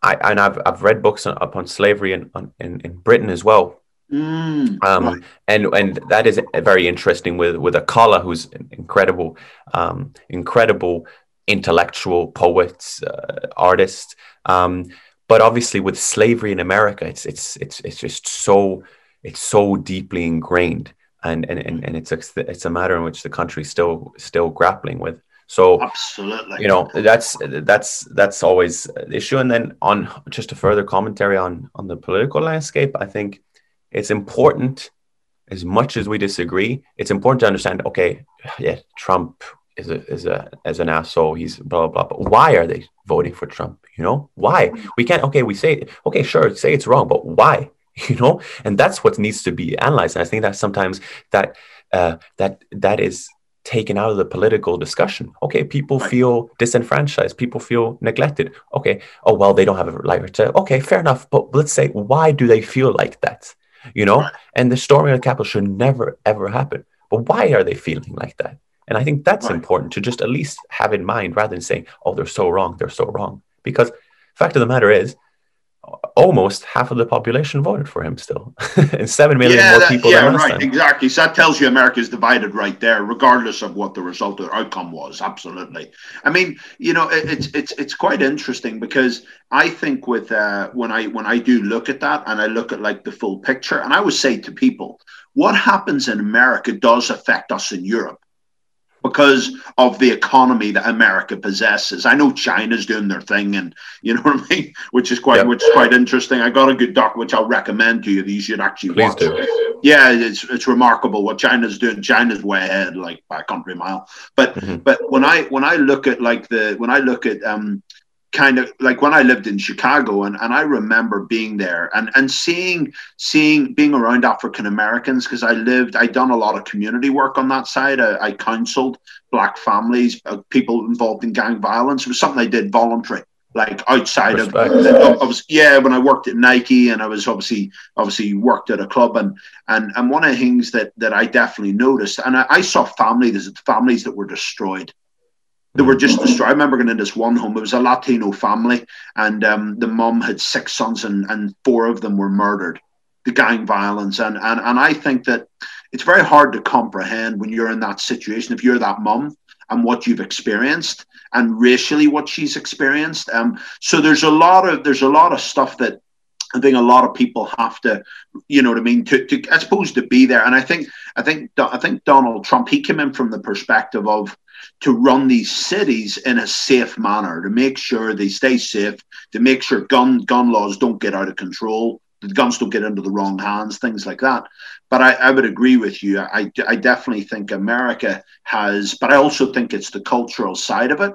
I, and I've, I've read books on, upon slavery in, in, in Britain as well. Mm, um, and and that is very interesting with with Akala, who's incredible, um, incredible intellectual poet, uh, artist. Um, but obviously with slavery in America, it's it's it's it's just so it's so deeply ingrained and and and, and it's a it's a matter in which the country still still grappling with. So absolutely, you know that's that's that's always the issue. And then on just a further commentary on on the political landscape, I think it's important as much as we disagree, it's important to understand. Okay, yeah, Trump is a is a as an asshole. He's blah blah blah. But why are they voting for Trump? You know why? We can't. Okay, we say okay, sure, say it's wrong, but why? You know, and that's what needs to be analyzed. And I think that sometimes that uh, that that is taken out of the political discussion. Okay, people feel disenfranchised. People feel neglected. Okay, oh well, they don't have a right to. Okay, fair enough. But let's say why do they feel like that? You know, and the storming of the Capitol should never ever happen. But why are they feeling like that? And I think that's right. important to just at least have in mind rather than saying, oh, they're so wrong, they're so wrong. Because fact of the matter is, almost half of the population voted for him still, and seven million yeah, more that, people. Yeah, right, time. exactly. So that tells you America is divided right there, regardless of what the result or outcome was. Absolutely. I mean, you know, it, it's it's it's quite interesting because I think with uh, when I when I do look at that and I look at like the full picture, and I would say to people, what happens in America does affect us in Europe because of the economy that America possesses. I know China's doing their thing, and you know what I mean, which is quite yep. which is quite interesting. I got a good doc which I'll recommend to you that you should actually Please watch. Do. Yeah, it's it's remarkable what China's doing. China's way ahead, like by a country mile. But mm-hmm. but when I when I look at like the when I look at um kind of like when I lived in Chicago and, and I remember being there and, and seeing seeing being around African Americans because I lived I'd done a lot of community work on that side. I, I counseled black families uh, people involved in gang violence. It was something I did voluntary like outside of I was yeah when I worked at Nike and I was obviously obviously worked at a club and and and one of the things that that I definitely noticed and I, I saw families families that were destroyed they were just destroyed. I remember going into this one home. It was a Latino family, and um, the mum had six sons, and, and four of them were murdered. The gang violence, and and and I think that it's very hard to comprehend when you're in that situation. If you're that mum and what you've experienced, and racially what she's experienced, um, so there's a lot of there's a lot of stuff that I think a lot of people have to, you know what I mean, to, to I suppose to be there. And I think I think I think Donald Trump he came in from the perspective of to run these cities in a safe manner, to make sure they stay safe, to make sure gun gun laws don't get out of control, the guns don't get into the wrong hands, things like that. But I, I would agree with you. I, I definitely think America has, but I also think it's the cultural side of it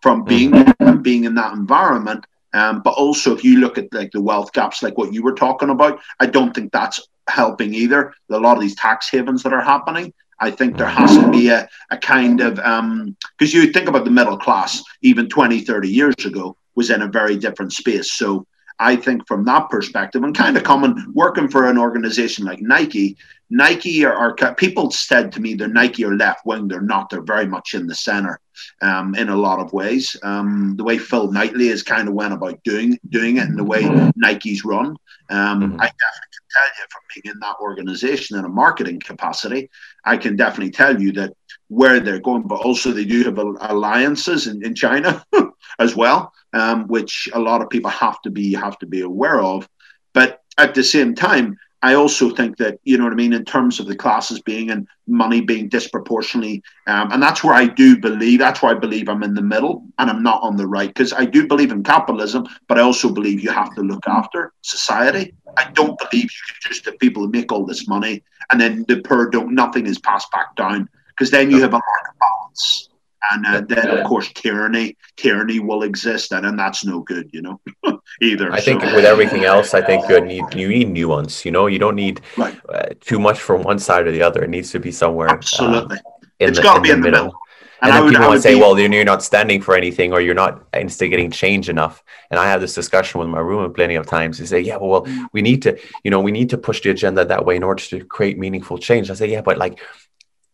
from being mm-hmm. being in that environment. Um, but also, if you look at like the wealth gaps, like what you were talking about, I don't think that's helping either. A lot of these tax havens that are happening, I think there has to be a, a kind of, because um, you think about the middle class, even 20, 30 years ago, was in a very different space. So I think from that perspective, and kind of coming working for an organization like Nike, Nike are, are people said to me they're Nike or left wing. They're not. They're very much in the center um, in a lot of ways. Um, the way Phil Knightley has kind of went about doing doing it, and the way Nike's run, um, mm-hmm. I definitely can tell you from being in that organization in a marketing capacity, I can definitely tell you that where they're going, but also they do have alliances in, in China as well, um, which a lot of people have to be have to be aware of. But at the same time, I also think that you know what I mean in terms of the classes being and money being disproportionately, um, and that's where I do believe. That's why I believe I'm in the middle and I'm not on the right because I do believe in capitalism, but I also believe you have to look after society. I don't believe you can just the people who make all this money and then the poor don't. Nothing is passed back down because then you have a market balance and uh, then of course tyranny tyranny will exist and, and that's no good you know either i think with everything else i think you need you need nuance you know you don't need right. uh, too much from one side or the other it needs to be somewhere absolutely uh, in it's got to be in the middle, middle. And, and then would, people want to say, be... well, you're not standing for anything or you're not instigating change enough. And I have this discussion with my roommate plenty of times. They say, yeah, well, well, we need to, you know, we need to push the agenda that way in order to create meaningful change. I say, yeah, but like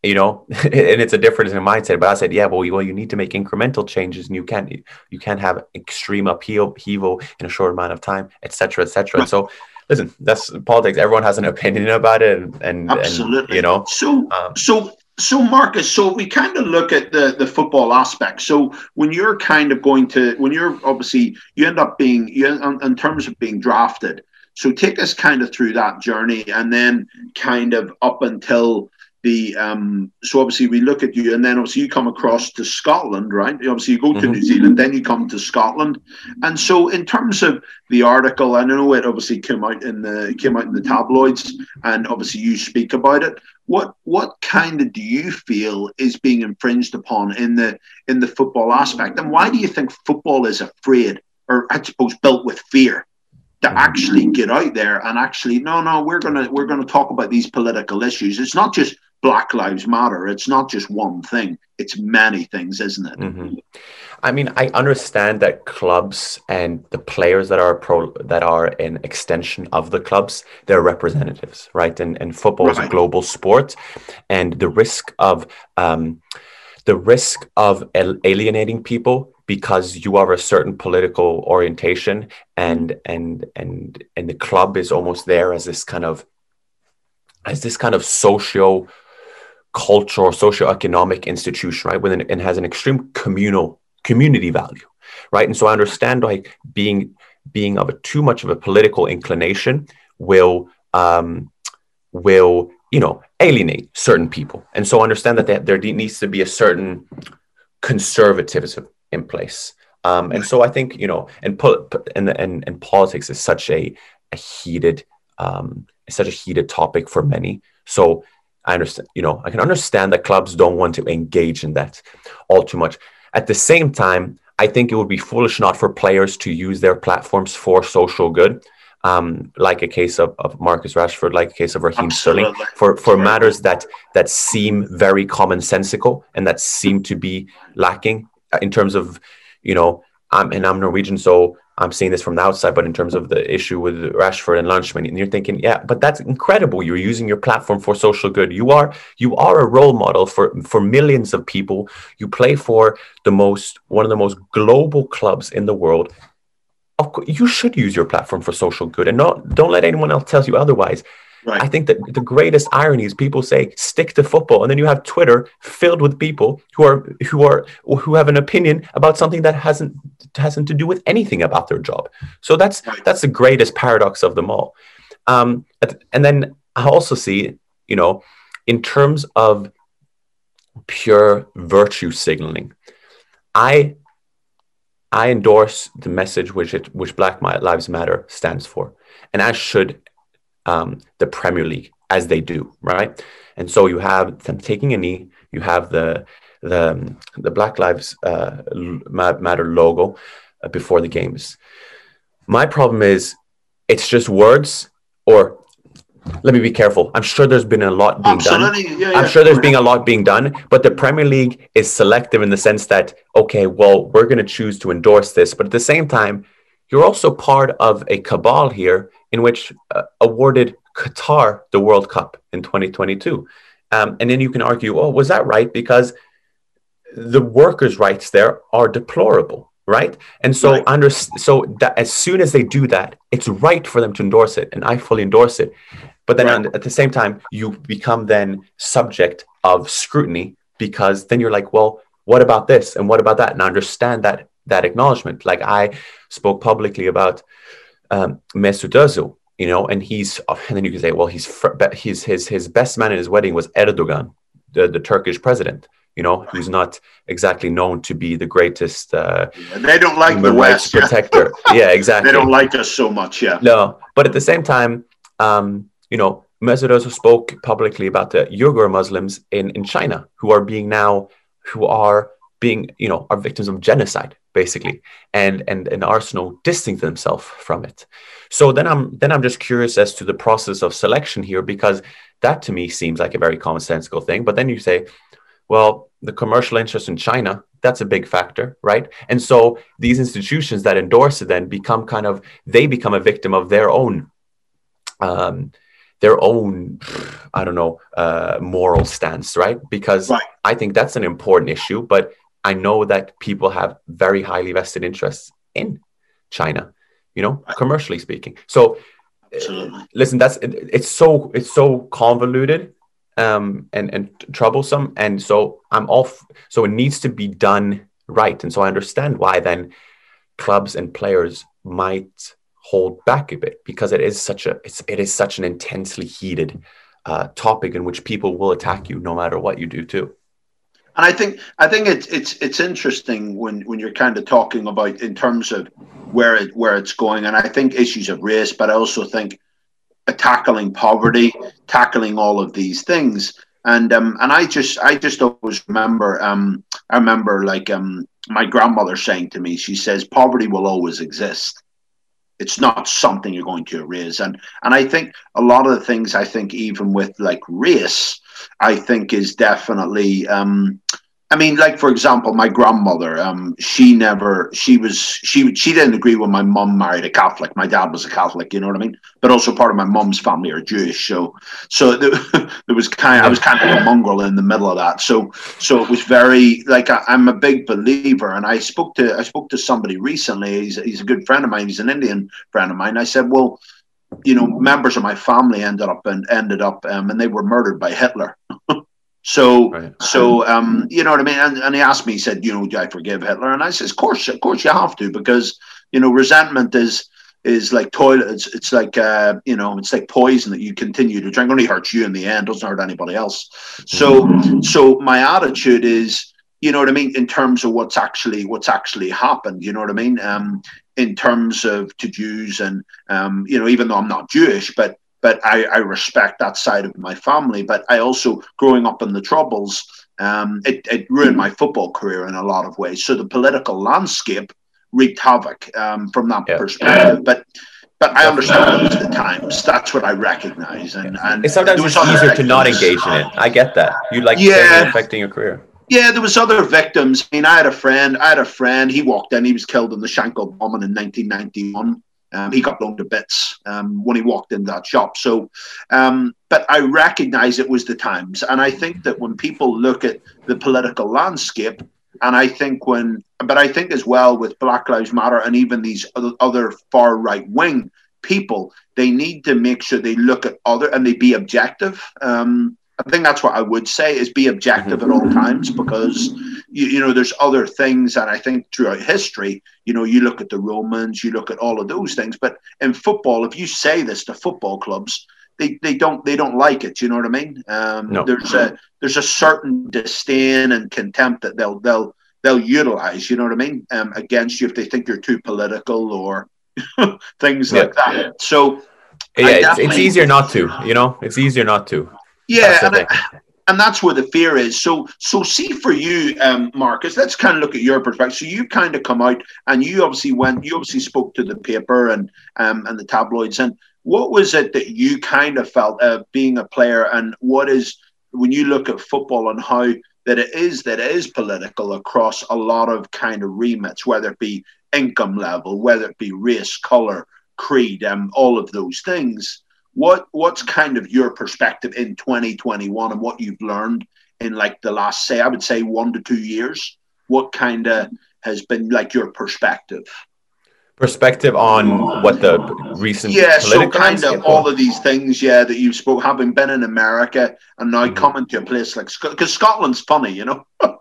you know and it's a difference in mindset but i said yeah well, well you need to make incremental changes and you can't you can't have extreme upheaval, in a short amount of time etc etc and so listen that's politics everyone has an opinion about it and, and absolutely. and, you know so um, so so marcus so we kind of look at the the football aspect. So when you're kind of going to when you're obviously you end up being you in, in terms of being drafted. So take us kind of through that journey, and then kind of up until the um, so obviously we look at you and then obviously you come across to Scotland, right? Obviously you go to mm-hmm. New Zealand, then you come to Scotland. And so in terms of the article, I know it obviously came out in the came out in the tabloids and obviously you speak about it. What what kind of do you feel is being infringed upon in the in the football aspect? And why do you think football is afraid or I suppose built with fear? to actually get out there and actually no no we're gonna we're gonna talk about these political issues it's not just Black Lives Matter. It's not just one thing, it's many things, isn't it? Mm-hmm. I mean, I understand that clubs and the players that are pro that are an extension of the clubs, they're representatives, right? And and football right. is a global sport, and the risk of um, the risk of alienating people because you are a certain political orientation and and and and the club is almost there as this kind of as this kind of socio cultural or socioeconomic institution, right? Within and has an extreme communal community value, right? And so I understand like being being of a too much of a political inclination will um, will you know alienate certain people, and so I understand that there needs to be a certain conservatism in place. Um, and so I think you know, and and and, and politics is such a, a heated, um, such a heated topic for many. So I understand, you know, I can understand that clubs don't want to engage in that all too much. At the same time, I think it would be foolish not for players to use their platforms for social good. Um, like a case of, of Marcus Rashford, like a case of Raheem Sterling, for, for matters that that seem very commonsensical and that seem to be lacking in terms of, you know, I'm and I'm Norwegian, so I'm seeing this from the outside, but in terms of the issue with Rashford and Lunchman, and you're thinking, yeah, but that's incredible. You're using your platform for social good. You are you are a role model for for millions of people. You play for the most one of the most global clubs in the world. Course, you should use your platform for social good, and not don't let anyone else tell you otherwise. Right. I think that the greatest irony is people say stick to football, and then you have Twitter filled with people who are who are who have an opinion about something that hasn't hasn't to do with anything about their job. So that's right. that's the greatest paradox of them all. Um, and then I also see, you know, in terms of pure virtue signaling, I I endorse the message which it which Black Lives Matter stands for, and as should um, the Premier League as they do, right? And so you have them taking a knee. You have the the the Black Lives uh, Matter logo uh, before the games. My problem is it's just words, or let me be careful. I'm sure there's been a lot being Absolutely. done. Yeah, yeah. I'm sure there's been a lot being done, but the Premier League is selective in the sense that okay, well, we're going to choose to endorse this, but at the same time, you're also part of a cabal here in which uh, awarded Qatar the World Cup in 2022. Um, and then you can argue, oh, was that right? Because the workers' rights there are deplorable, right? And so, right. under so that as soon as they do that, it's right for them to endorse it, and I fully endorse it. But then right. at the same time, you become then subject of scrutiny because then you're like, well, what about this and what about that? And I understand that that acknowledgement. Like I spoke publicly about um, Mesut you know, and he's and then you can say, well, he's he's his his best man at his wedding was Erdogan, the, the Turkish president. You know, who's not exactly known to be the greatest. Uh, they don't like the West protector. Yeah, yeah exactly. they don't like us so much. Yeah. No, but at the same time, um, you know, Mesut Özil spoke publicly about the Uyghur Muslims in in China who are being now who are being you know are victims of genocide basically and and and arsenal distanced themselves from it. So then i'm then i'm just curious as to the process of selection here because that to me seems like a very commonsensical thing. But then you say well the commercial interest in china that's a big factor right? And so these institutions that endorse it then become kind of they become a victim of their own um, their own i don't know uh, moral stance right? Because right. i think that's an important issue but I know that people have very highly vested interests in China, you know, commercially speaking. So uh, listen, that's it, it's so it's so convoluted um and and troublesome and so I'm off so it needs to be done right and so I understand why then clubs and players might hold back a bit because it is such a it's it is such an intensely heated uh, topic in which people will attack you no matter what you do too. And I think I think it's it's it's interesting when when you're kind of talking about in terms of where it where it's going, and I think issues of race, but I also think tackling poverty, tackling all of these things, and um and I just I just always remember um I remember like um my grandmother saying to me, she says poverty will always exist, it's not something you're going to erase. And and I think a lot of the things I think even with like race, I think is definitely um, I mean, like for example, my grandmother, um, she never, she was, she she didn't agree when my mum married a Catholic. My dad was a Catholic, you know what I mean. But also part of my mum's family are Jewish, so so there, there was kind, of, I was kind of a mongrel in the middle of that. So so it was very like I, am a big believer, and I spoke to I spoke to somebody recently. He's he's a good friend of mine. He's an Indian friend of mine. I said, well, you know, members of my family ended up and ended up, um, and they were murdered by Hitler. So, right. so um, you know what I mean. And, and he asked me, he said, you know, do I forgive Hitler? And I says, of course, of course, you have to, because you know, resentment is is like toilet. It's, it's like uh, you know, it's like poison that you continue to drink. Only hurts you in the end. Doesn't hurt anybody else. So, so my attitude is, you know what I mean, in terms of what's actually what's actually happened. You know what I mean. Um, in terms of to Jews and um, you know, even though I'm not Jewish, but but I, I, respect that side of my family. But I also, growing up in the Troubles, um, it, it, ruined my football career in a lot of ways. So the political landscape wreaked havoc um, from that perspective. But but I understand it the times. That's what I recognize. And, and it's sometimes it's easier to not engage in it. I get that. You like yeah. affecting your career. Yeah, there was other victims. I mean, I had a friend. I had a friend. He walked in. He was killed in the Shankill bombing in 1991. Um, he got blown to bits um, when he walked in that shop. So, um, but I recognize it was the times. And I think that when people look at the political landscape, and I think when, but I think as well with Black Lives Matter and even these other far right wing people, they need to make sure they look at other and they be objective. Um, I think that's what I would say is be objective mm-hmm. at all times because you, you, know there's other things and I think throughout history you know you look at the Romans you look at all of those things but in football if you say this to football clubs they, they don't they don't like it you know what I mean um, no. there's a there's a certain disdain and contempt that they'll they'll they'll utilize you know what I mean um, against you if they think you're too political or things yeah. like that so yeah it's, it's easier not to you know it's easier not to yeah, and, I, and, that's where the fear is. So, so see for you, um, Marcus. Let's kind of look at your perspective. So you kind of come out, and you obviously went. You obviously spoke to the paper and um, and the tabloids. And what was it that you kind of felt uh, being a player? And what is when you look at football and how that it is that it is political across a lot of kind of remits, whether it be income level, whether it be race, color, creed, um, all of those things what what's kind of your perspective in 2021 and what you've learned in like the last say i would say one to two years what kind of has been like your perspective perspective on what the recent yeah so kind of all of these things yeah that you've spoke having been in america and now mm-hmm. coming to a place like because scotland's funny you know it's,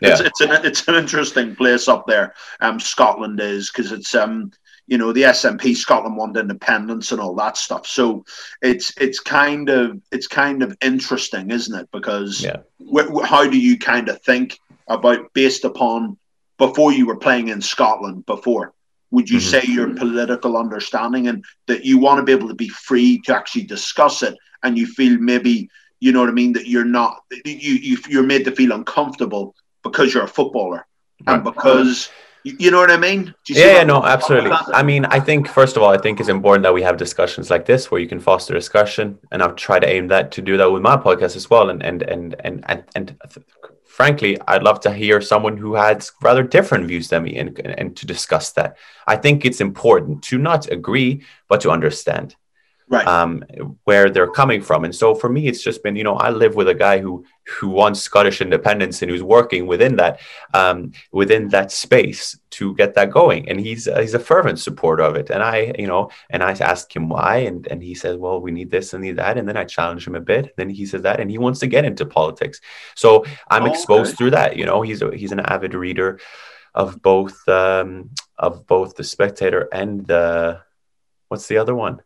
yeah. it's an it's an interesting place up there um scotland is because it's um you know the SNP Scotland wanted independence and all that stuff. So it's it's kind of it's kind of interesting, isn't it? Because yeah. wh- wh- how do you kind of think about based upon before you were playing in Scotland before? Would you mm-hmm. say your political understanding and that you want to be able to be free to actually discuss it, and you feel maybe you know what I mean that you're not you, you you're made to feel uncomfortable because you're a footballer right. and because you know what I mean? yeah, yeah no, absolutely. I mean, I think first of all, I think it's important that we have discussions like this where you can foster discussion, and I've tried to aim that to do that with my podcast as well. And and and and and, and frankly, I'd love to hear someone who has rather different views than me, and and to discuss that. I think it's important to not agree, but to understand right. um, where they're coming from. And so for me, it's just been, you know, I live with a guy who who wants Scottish independence and who's working within that um, within that space to get that going. And he's uh, he's a fervent supporter of it. And I, you know, and I ask him why, and and he says, well, we need this and need that. And then I challenge him a bit. Then he says that, and he wants to get into politics. So I'm oh, exposed okay. through that. You know, he's a, he's an avid reader of both um, of both the Spectator and the what's the other one?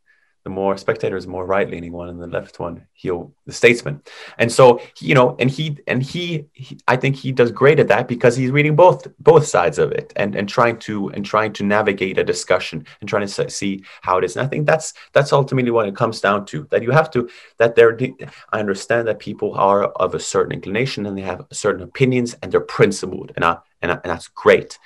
The more spectators, more right leaning one, and the left one, he'll the statesman. And so you know, and he and he, he, I think he does great at that because he's reading both both sides of it and and trying to and trying to navigate a discussion and trying to see how it is. And I think that's that's ultimately what it comes down to. That you have to that there. I understand that people are of a certain inclination and they have certain opinions and they're principled, and I, and, I, and that's great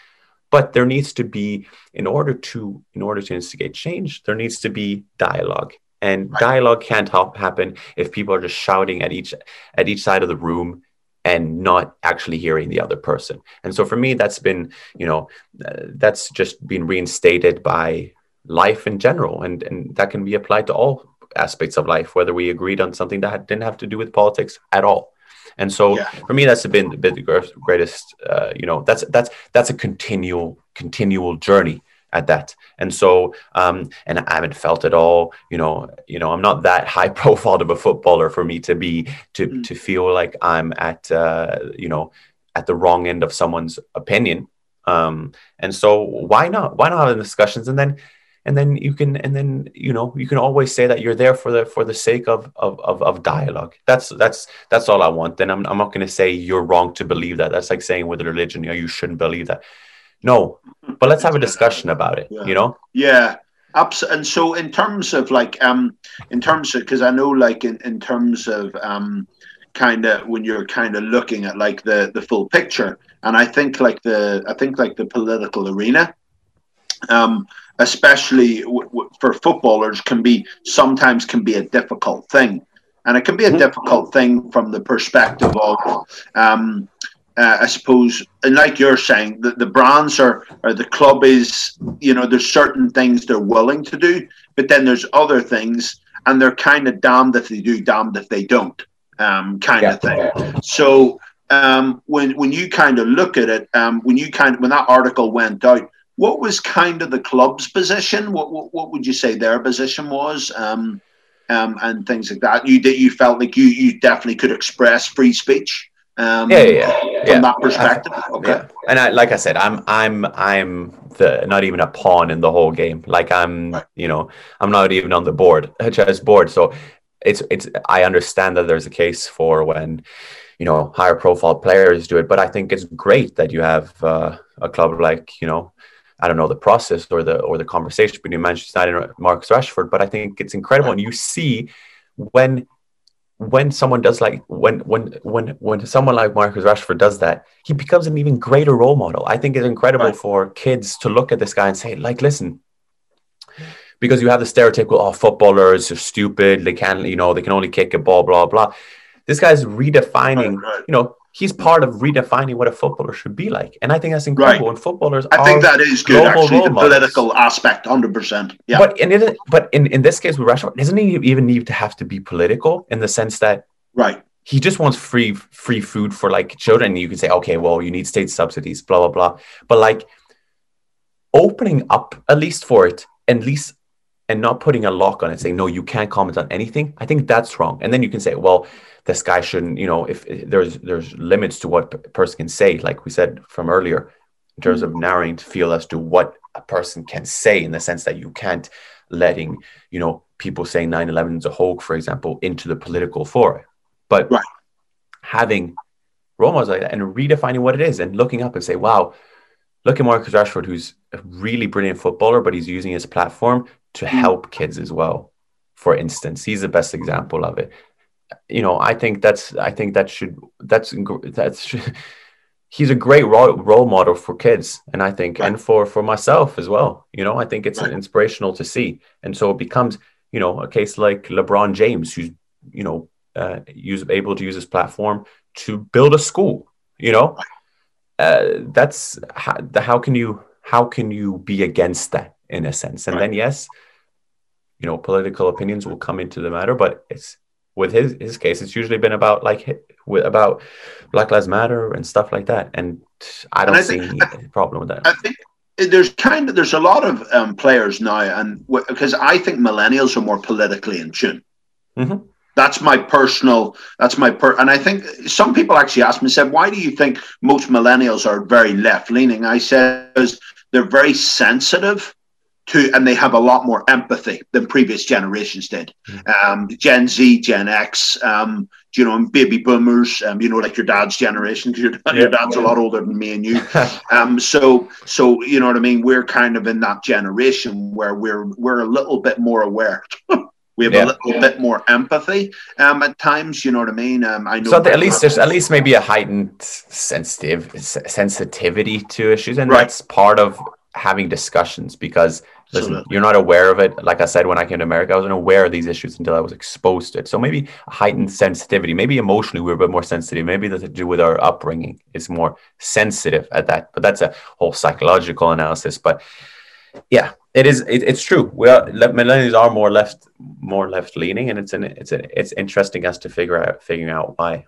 but there needs to be in order to in order to instigate change there needs to be dialogue. And right. dialogue can't help happen if people are just shouting at each at each side of the room and not actually hearing the other person. And so for me that's been you know uh, that's just been reinstated by life in general. And and that can be applied to all aspects of life whether we agreed on something that didn't have to do with politics at all and so yeah. for me, that's been, been the greatest. Uh, you know, that's that's that's a continual continual journey at that. And so, um, and I haven't felt at all, you know, you know, I'm not that high profile of a footballer for me to be, to, mm. to feel like I'm at, uh, you know, at the wrong end of someone's opinion. Um, and so why not, why not have the discussions? And then, and then you can and then you know you can always say that you're there for the for the sake of of of, of dialogue. That's that's that's all i want. Then i'm, I'm not going to say you're wrong to believe that. That's like saying with religion you know you shouldn't believe that. No but let's have a discussion about it yeah. you know? Yeah. Absolutely and so in terms of like um in terms of because i know like in, in terms of um kind of when you're kind of looking at like the the full picture and i think like the i think like the political arena um especially w- w- for footballers, can be sometimes can be a difficult thing, and it can be a mm-hmm. difficult thing from the perspective of. Um, uh, I suppose, and like you're saying, that the brands are, or the club is, you know, there's certain things they're willing to do, but then there's other things, and they're kind of damned if they do, damned if they don't, um, kind yeah. of thing. So um, when when you kind of look at it, um, when you kind of when that article went out, what was kind of the club's position? What what, what would you say their position was? Um, um, and things like that. You that you felt like you you definitely could express free speech. Um, yeah, yeah, yeah. From that perspective, okay. Yeah. And I, like I said, I'm I'm I'm the not even a pawn in the whole game. Like I'm, right. you know, I'm not even on the board, chess board. So it's it's I understand that there's a case for when you know higher profile players do it, but I think it's great that you have uh, a club like you know I don't know the process or the or the conversation between Manchester United and Marcus Rashford, but I think it's incredible, and you see when when someone does like when when when when someone like Marcus Rashford does that, he becomes an even greater role model. I think it's incredible right. for kids to look at this guy and say, like, listen, because you have the stereotypical, oh, footballers are stupid, they can't, you know, they can only kick a ball, blah blah. This guy's redefining, right, you know, he's part of redefining what a footballer should be like. And I think that's incredible. Right. And footballers I think that is good, actually, the political aspect, 100%. Yeah. But in, it, but in, in this case with Rashford, doesn't he even need to have to be political in the sense that right he just wants free free food for like children. You can say, okay, well, you need state subsidies, blah, blah, blah. But like opening up at least for it, at least and not putting a lock on it, saying, no, you can't comment on anything, I think that's wrong. And then you can say, well, this guy shouldn't, you know, if, if there's there's limits to what a person can say, like we said from earlier, in terms of mm-hmm. narrowing to feel as to what a person can say, in the sense that you can't letting, you know, people saying 9-11 is a hoax, for example, into the political fora. But right. having role models like that and redefining what it is and looking up and say, wow, look at Marcus Rashford, who's a really brilliant footballer, but he's using his platform to help kids as well. For instance, he's the best example of it you know, I think that's I think that should that's that's he's a great role, role model for kids, and I think right. and for for myself as well. You know, I think it's right. inspirational to see, and so it becomes you know a case like LeBron James, who's you know uh, use able to use his platform to build a school. You know, uh, that's how, the, how can you how can you be against that in a sense? And right. then yes, you know, political opinions will come into the matter, but it's with his his case, it's usually been about like about Black Lives Matter and stuff like that, and I don't I see think, any problem with that. I think there's kind of there's a lot of um, players now, and because I think millennials are more politically in tune. Mm-hmm. That's my personal. That's my per. And I think some people actually asked me, said, "Why do you think most millennials are very left leaning?" I said, "Because they're very sensitive to and they have a lot more empathy than previous generations did. Mm-hmm. Um, Gen Z, Gen X, um, you know, and baby boomers, um, you know, like your dad's generation, because your, yeah, your, dad's yeah. a lot older than me and you. um, so, so you know what I mean. We're kind of in that generation where we're we're a little bit more aware. we have yeah. a little bit more empathy um, at times. You know what I mean? Um, I know. So at least there's at least maybe a heightened sensitive sensitivity to issues, and right. that's part of having discussions because listen, you're not aware of it. Like I said, when I came to America, I wasn't aware of these issues until I was exposed to it. So maybe heightened sensitivity, maybe emotionally we're a bit more sensitive. Maybe that's to do with our upbringing It's more sensitive at that. But that's a whole psychological analysis. But yeah, it is. It, it's true. We are millennials are more left, more left leaning, and it's an it's a, it's interesting us to figure out figuring out why.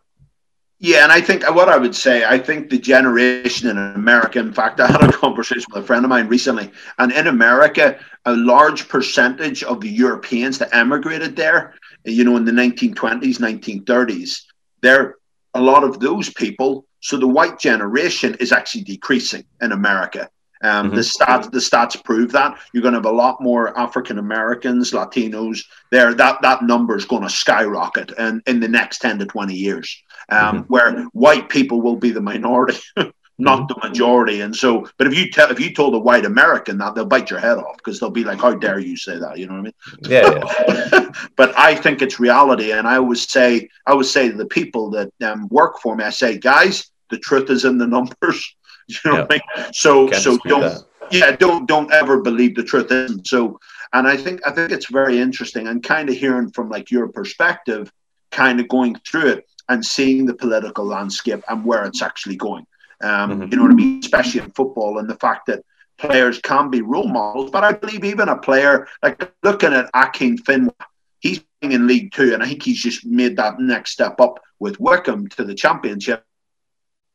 Yeah, and I think what I would say, I think the generation in America, in fact, I had a conversation with a friend of mine recently, and in America, a large percentage of the Europeans that emigrated there, you know, in the 1920s, 1930s, there, a lot of those people, so the white generation is actually decreasing in America. Um, mm-hmm. The stats the stats prove that you're going to have a lot more African Americans, Latinos. There, that that number is going to skyrocket, and in the next ten to twenty years, um, mm-hmm. where white people will be the minority. not mm-hmm. the majority. And so, but if you tell if you told a white American that, they'll bite your head off because they'll be like, "How dare you say that?" You know what I mean? Yeah. yeah. but I think it's reality, and I always say, I always say to the people that um, work for me, I say, guys, the truth is in the numbers. You know what I mean? So Can't so don't that. yeah don't don't ever believe the truth isn't so. And I think I think it's very interesting and kind of hearing from like your perspective, kind of going through it and seeing the political landscape and where it's actually going. Um, mm-hmm. You know what I mean? Especially in football and the fact that players can be role models. But I believe even a player like looking at Akinfenwa, he's in League Two, and I think he's just made that next step up with Wycombe to the Championship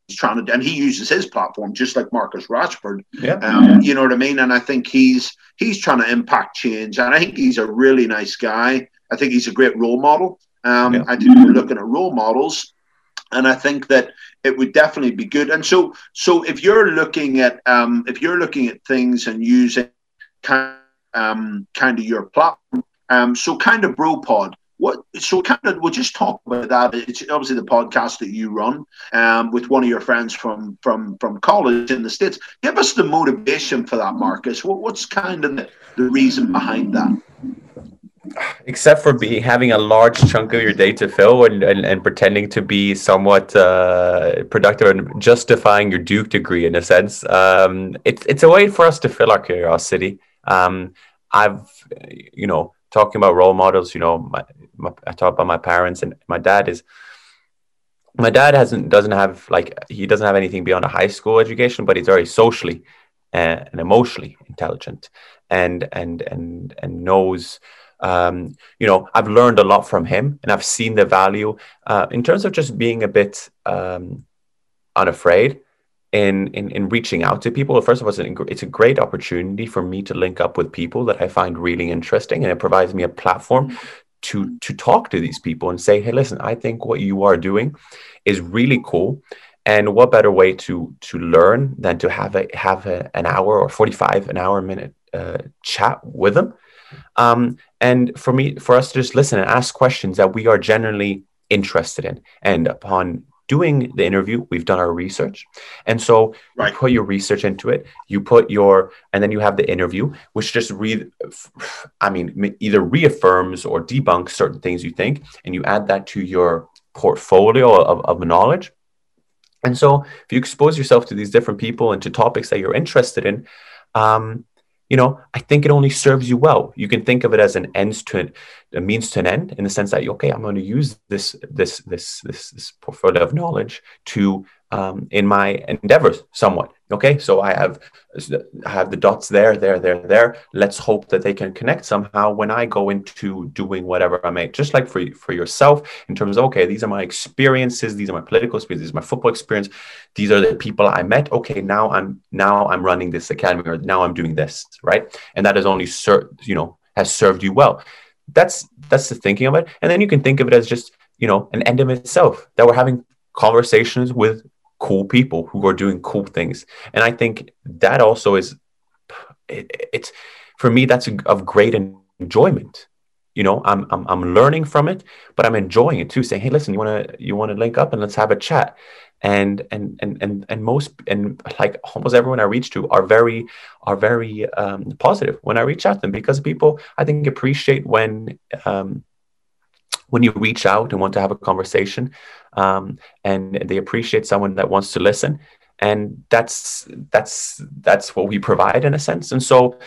he's trying to, and he uses his platform just like Marcus Rashford. Yeah. Um, you know what I mean? And I think he's he's trying to impact change, and I think he's a really nice guy. I think he's a great role model. Um, yeah. I think we're looking at role models, and I think that it would definitely be good. And so, so if you're looking at um, if you're looking at things and using kind um, kind of your platform, um, so kind of BroPod what so kind of we'll just talk about that it's obviously the podcast that you run um, with one of your friends from from from college in the states give us the motivation for that marcus what, what's kind of the, the reason behind that except for be having a large chunk of your day to fill and, and, and pretending to be somewhat uh, productive and justifying your duke degree in a sense um, it's, it's a way for us to fill our curiosity. Um, i've you know talking about role models you know my, my, I talk about my parents and my dad is my dad hasn't doesn't have like he doesn't have anything beyond a high school education, but he's very socially uh, and emotionally intelligent and and and and knows um, you know, I've learned a lot from him, and I've seen the value uh, in terms of just being a bit um, unafraid in, in in reaching out to people. First of all, it's, an, it's a great opportunity for me to link up with people that I find really interesting, and it provides me a platform to to talk to these people and say hey listen i think what you are doing is really cool. And what better way to to learn than to have a have a, an hour or 45 an hour minute uh, chat with them? Um, and for me for us to just listen and ask questions that we are generally interested in and upon doing the interview, we've done our research. And so right. you put your research into it, you put your, and then you have the interview, which just read I mean, either reaffirms or debunks certain things you think, and you add that to your portfolio of, of knowledge. And so if you expose yourself to these different people and to topics that you're interested in, um, you know, I think it only serves you well. You can think of it as an ends to a means to an end in the sense that okay, I'm going to use this this this this, this portfolio of knowledge to um, in my endeavors somewhat. Okay, so I have I have the dots there, there, there, there. Let's hope that they can connect somehow when I go into doing whatever I make. Just like for for yourself, in terms of okay, these are my experiences, these are my political experiences, these are my football experience, these are the people I met. Okay, now I'm now I'm running this academy, or now I'm doing this, right? And that has only served you know has served you well. That's that's the thinking of it, and then you can think of it as just you know an end of itself that we're having conversations with cool people who are doing cool things. And I think that also is it, it's for me, that's of great enjoyment. You know, I'm, I'm I'm learning from it, but I'm enjoying it too. Saying, hey, listen, you wanna you wanna link up and let's have a chat. And and and and and most and like almost everyone I reach to are very are very um, positive when I reach out to them because people I think appreciate when um, when you reach out and want to have a conversation um, and they appreciate someone that wants to listen. And that's that's that's what we provide in a sense. And so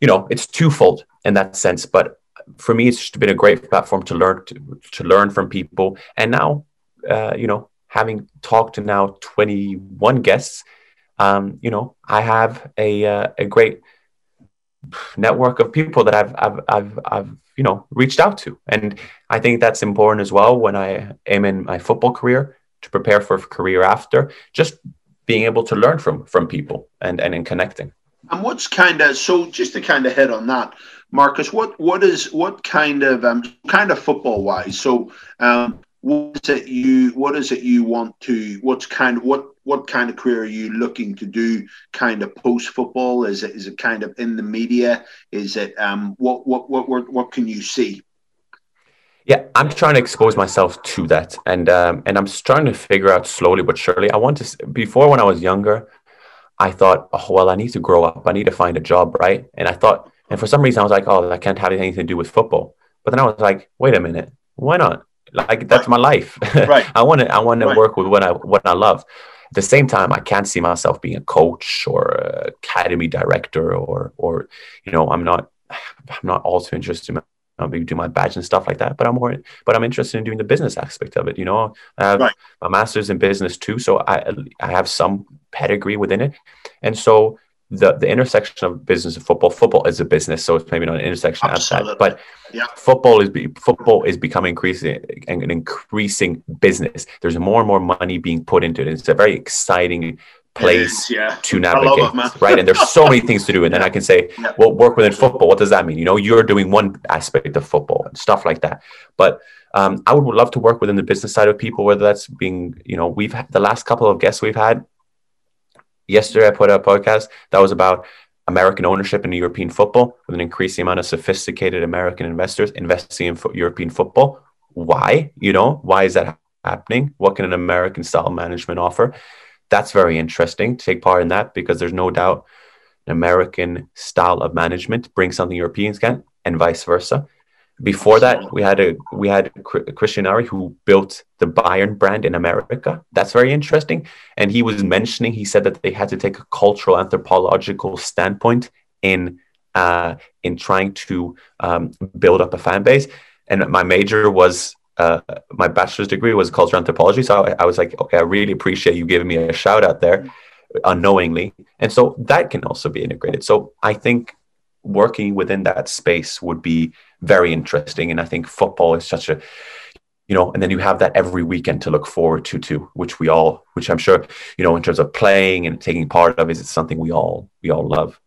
you know it's twofold in that sense. But for me it's just been a great platform to learn to, to learn from people. And now uh, you know having talked to now 21 guests um, you know i have a uh, a great network of people that I've, I've I've I've you know reached out to. And I think that's important as well when I am in my football career to prepare for a career after just being able to learn from from people and and in connecting. And what's kind of so just to kind of hit on that Marcus what what is what kind of um kind of football wise so um what is it you what is it you want to what's kind of what what kind of career are you looking to do kind of post football? Is it is it kind of in the media? Is it um what what what what, what can you see? Yeah i'm trying to expose myself to that. And um and i'm trying to figure out slowly but surely. I want to before when i was younger i thought oh well i need to grow up. I need to find a job right? And i thought and for some reason i was like oh i can't have anything to do with football. But then i was like wait a minute. Why not like that's my life. Right. I want to I want to right. work with what I what I love. At the same time, I can't see myself being a coach or a academy director or or you know I'm not I'm not also interested in I'll be doing my badge and stuff like that. But I'm more, but I'm interested in doing the business aspect of it. You know, I have right. my master's in business too, so I I have some pedigree within it, and so the the intersection of business and football. Football is a business, so it's maybe not an intersection Absolutely. outside, but yeah. football is football is becoming increasing an increasing business. There's more and more money being put into it. It's a very exciting place is, yeah. to navigate, it, right? And there's so many things to do. And then I can say, yeah. well, work within football. What does that mean? You know, you're doing one aspect of football and stuff like that. But um, I would love to work within the business side of people, whether that's being, you know, we've had the last couple of guests we've had Yesterday, I put out a podcast that was about American ownership in European football with an increasing amount of sophisticated American investors investing in fo- European football. Why? You know, why is that happening? What can an American style management offer? That's very interesting to take part in that because there's no doubt an American style of management brings something Europeans can, and vice versa. Before that, we had a we had Christian Ari who built the Bayern brand in America. That's very interesting. And he was mentioning, he said that they had to take a cultural anthropological standpoint in uh, in trying to um, build up a fan base. And my major was uh, my bachelor's degree was cultural anthropology. So I, I, was like, okay, I really appreciate you giving me a shout out there unknowingly. And so that can also be integrated. So I think working within that space would be very interesting. And I think football is such a, you know, and then you have that every weekend to look forward to too, which we all, which I'm sure, you know, in terms of playing and taking part of, is it something we all we all love.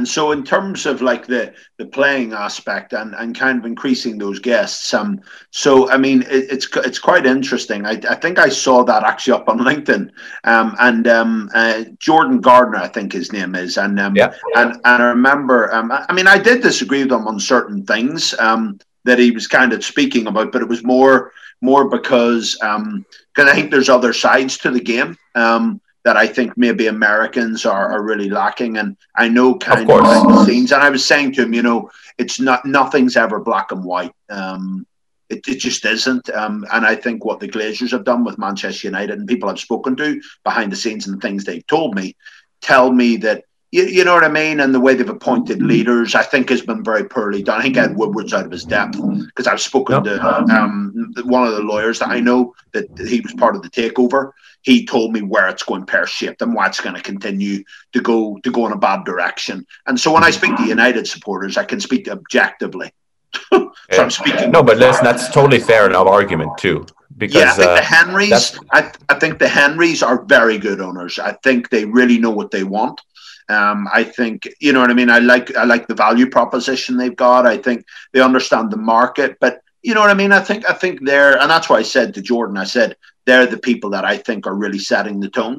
And so, in terms of like the the playing aspect and, and kind of increasing those guests, um, so I mean, it, it's it's quite interesting. I, I think I saw that actually up on LinkedIn, um, and um, uh, Jordan Gardner, I think his name is, and um, yeah. and and I remember, um, I mean, I did disagree with him on certain things, um, that he was kind of speaking about, but it was more more because um, because I think there's other sides to the game. Um, that I think maybe Americans are, are really lacking. And I know kind of, of the scenes. And I was saying to him, you know, it's not nothing's ever black and white. Um, it, it just isn't. Um, and I think what the Glazers have done with Manchester United and people I've spoken to behind the scenes and the things they've told me tell me that you, you know what I mean? And the way they've appointed leaders, I think, has been very poorly done. I think Ed Woodward's out of his depth because I've spoken yep. to um, one of the lawyers that I know that he was part of the takeover, he told me where it's going pear shaped and why it's going to continue to go to go in a bad direction. And so when I speak to United supporters, I can speak objectively. so yeah. I'm speaking. No, but listen, that's totally fair enough argument too. Because yeah, I think uh, the Henrys, I, I think the Henrys are very good owners. I think they really know what they want. Um, I think you know what I mean. I like I like the value proposition they've got. I think they understand the market, but you know what I mean. I think I think they're, and that's why I said to Jordan, I said they're the people that I think are really setting the tone.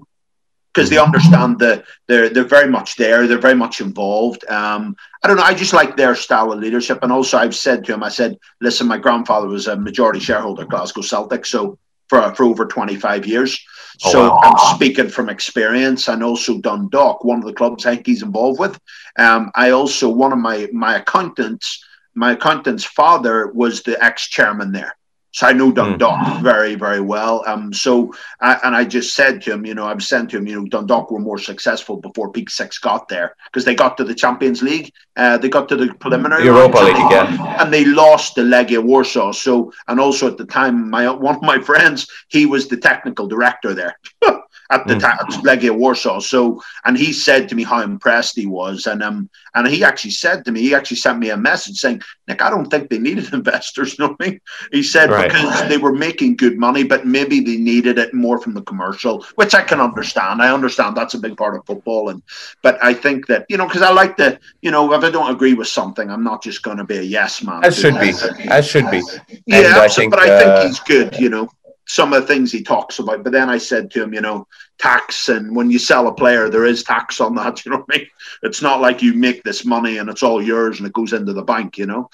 because they understand that they're they're very much there. They're very much involved. Um, I don't know. I just like their style of leadership, and also I've said to him, I said, "Listen, my grandfather was a majority shareholder, Glasgow Celtic, so for for over twenty five years. Oh, so wow. I'm speaking from experience, and also Dundalk, one of the clubs he's involved with. Um, I also one of my my accountants, my accountant's father was the ex chairman there. So I know Dundalk mm. very, very well. Um, so I, and I just said to him, you know, I've said to him, you know, Dundalk were more successful before Peak Six got there because they got to the Champions League, uh, they got to the preliminary Europa League again, and they lost the Legia Warsaw. So and also at the time, my one of my friends, he was the technical director there. at the mm. time Legia Warsaw. So, and he said to me how impressed he was, and um, and he actually said to me, he actually sent me a message saying, Nick, I don't think they needed investors. You know what I mean? He said right. because they were making good money, but maybe they needed it more from the commercial, which I can understand. I understand that's a big part of football, and but I think that you know because I like to, you know, if I don't agree with something, I'm not just going to be a yes man. As should be, as should be. Yeah, I think, but I think uh, he's good. You know some of the things he talks about. But then I said to him, you know, tax and when you sell a player, there is tax on that. You know what I mean? It's not like you make this money and it's all yours and it goes into the bank. You know?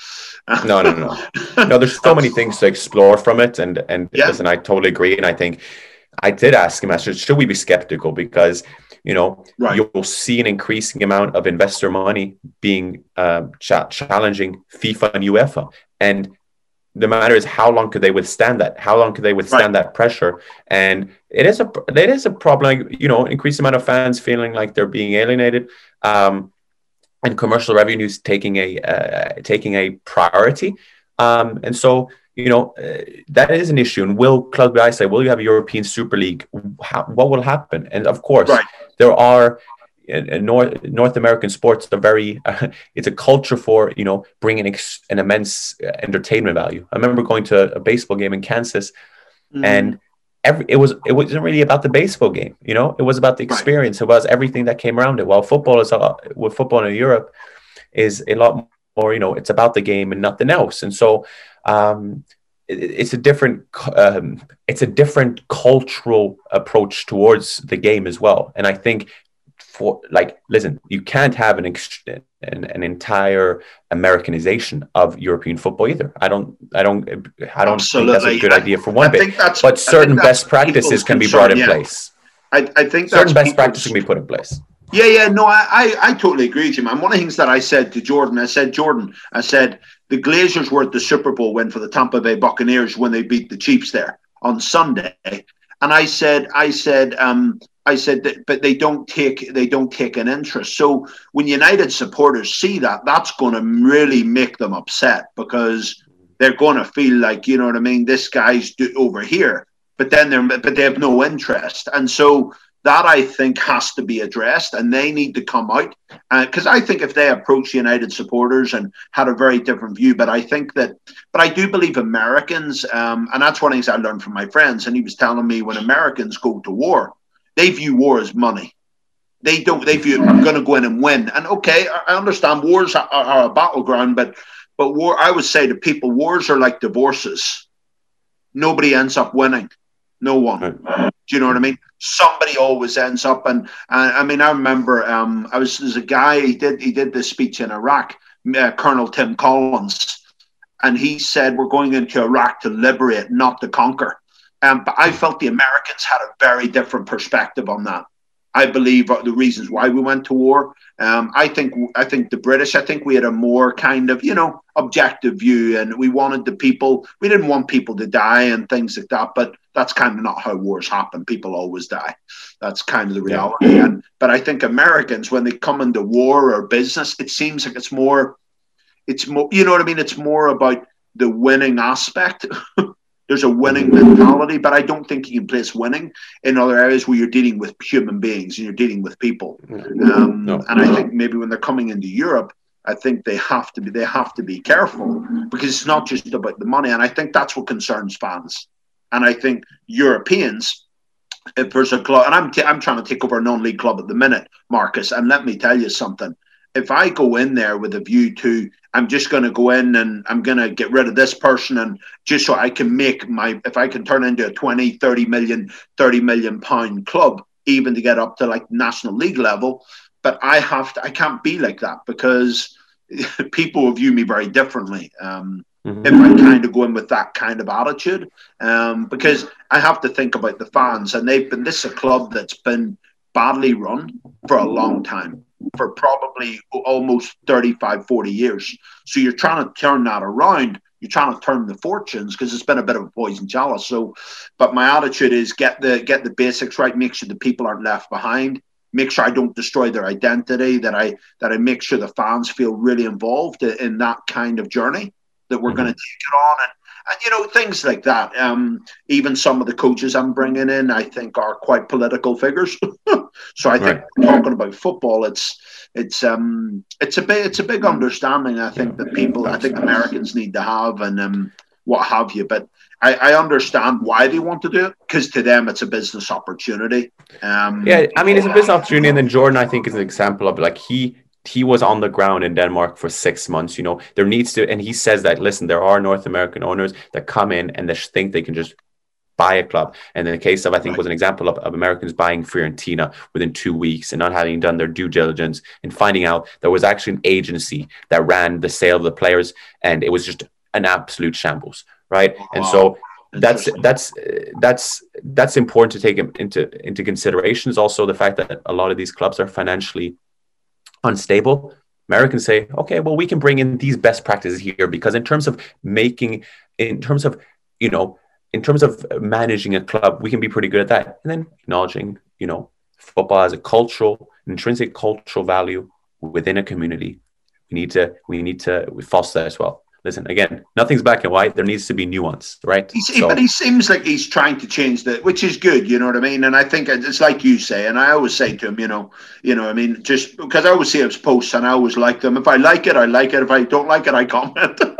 no, no, no, no. There's so many things to explore from it, and and yeah. listen, I totally agree. And I think I did ask him, I said, should we be skeptical because you know right. you'll see an increasing amount of investor money being uh, ch- challenging FIFA and UEFA, and the matter is how long could they withstand that? How long could they withstand right. that pressure? And it is a it is a problem you know increased amount of fans feeling like they're being alienated um, and commercial revenues taking a uh, taking a priority. Um, and so you know uh, that is an issue. And will club i say will you have a european super league? How, what will happen? And of course right. there are North North American sports are very uh, it's a culture for you know bringing ex- an immense uh, entertainment value. I remember going to a baseball game in Kansas, mm. and every it was it wasn't really about the baseball game. You know, it was about the experience. Right. It was everything that came around it. While football is uh, with football in Europe is a lot more. You know, it's about the game and nothing else. And so. Um, it's a different um, it's a different cultural approach towards the game as well and i think for like listen you can't have an, an, an entire americanization of european football either i don't i don't i don't Absolutely. think that's a good I, idea for one I bit but certain best practices can be brought in yeah. place I, I think certain best practices can be put in place yeah, yeah, no, I, I, I totally agree with you, man. One of the things that I said to Jordan, I said, Jordan, I said, the Glazers were at the Super Bowl win for the Tampa Bay Buccaneers when they beat the Chiefs there on Sunday. And I said, I said, um, I said that, but they don't take they don't take an interest. So when United supporters see that, that's going to really make them upset because they're going to feel like you know what I mean. This guy's over here, but then they're but they have no interest, and so that I think has to be addressed, and they need to come out because uh, I think if they approach United supporters and had a very different view, but I think that, but I do believe Americans, um, and that's one of the things I learned from my friends, and he was telling me when Americans go to war they view war as money. They don't. They view I'm going to go in and win. And okay, I understand wars are, are a battleground, but but war. I would say to people, wars are like divorces. Nobody ends up winning. No one. Do you know what I mean? Somebody always ends up, and, I mean, I remember um, I was there's a guy he did he did this speech in Iraq, uh, Colonel Tim Collins, and he said we're going into Iraq to liberate, not to conquer. Um, but I felt the Americans had a very different perspective on that. I believe the reasons why we went to war. Um, I think I think the British. I think we had a more kind of you know objective view, and we wanted the people. We didn't want people to die and things like that. But that's kind of not how wars happen. People always die. That's kind of the reality. Yeah. And but I think Americans, when they come into war or business, it seems like it's more. It's more. You know what I mean? It's more about the winning aspect. There's a winning mentality, but I don't think you can place winning in other areas where you're dealing with human beings and you're dealing with people. Um, no. And I think maybe when they're coming into Europe, I think they have to be they have to be careful because it's not just about the money. And I think that's what concerns fans. And I think Europeans, if there's a club, and I'm t- I'm trying to take over a non-league club at the minute, Marcus. And let me tell you something if I go in there with a view to I'm just going to go in and I'm going to get rid of this person and just so I can make my if I can turn into a 20 30 million 30 million pound club even to get up to like national league level. But I have to, I can't be like that because people will view me very differently. Um, mm-hmm. If I kind of go in with that kind of attitude, um, because I have to think about the fans, and they've been this is a club that's been badly run for a long time for probably almost 35 40 years. So you're trying to turn that around. You're trying to turn the fortunes because it's been a bit of a poison chalice. So, but my attitude is get the get the basics right, make sure the people aren't left behind, make sure I don't destroy their identity, that I that I make sure the fans feel really involved in that kind of journey that we're mm-hmm. going to take it on, and and you know things like that. Um, even some of the coaches I'm bringing in, I think, are quite political figures. so I think right. talking about football, it's it's um it's a big it's a big understanding. I think yeah. that people, I think Americans need to have, and um, what have you. But I, I understand why they want to do it because to them it's a business opportunity. Um, yeah, I mean it's a business opportunity, and then Jordan, I think, is an example of like he he was on the ground in Denmark for six months. You know, there needs to, and he says that listen, there are North American owners that come in and they think they can just buy a club. And in the case of, I think, right. was an example of, of Americans buying Fiorentina within two weeks and not having done their due diligence and finding out there was actually an agency that ran the sale of the players, and it was just an absolute shambles, right? Wow. And so that's that's that's that's important to take into into considerations. Also, the fact that a lot of these clubs are financially unstable. Americans say, okay, well, we can bring in these best practices here because in terms of making, in terms of you know in terms of managing a club, we can be pretty good at that. And then acknowledging, you know, football as a cultural, intrinsic cultural value within a community. We need to we need to foster that as well. Listen, again, nothing's black and white. There needs to be nuance, right? So, but he seems like he's trying to change that, which is good. You know what I mean? And I think it's like you say, and I always say to him, you know, you know, I mean, just because I always see his posts and I always like them. If I like it, I like it. If I don't like it, I comment.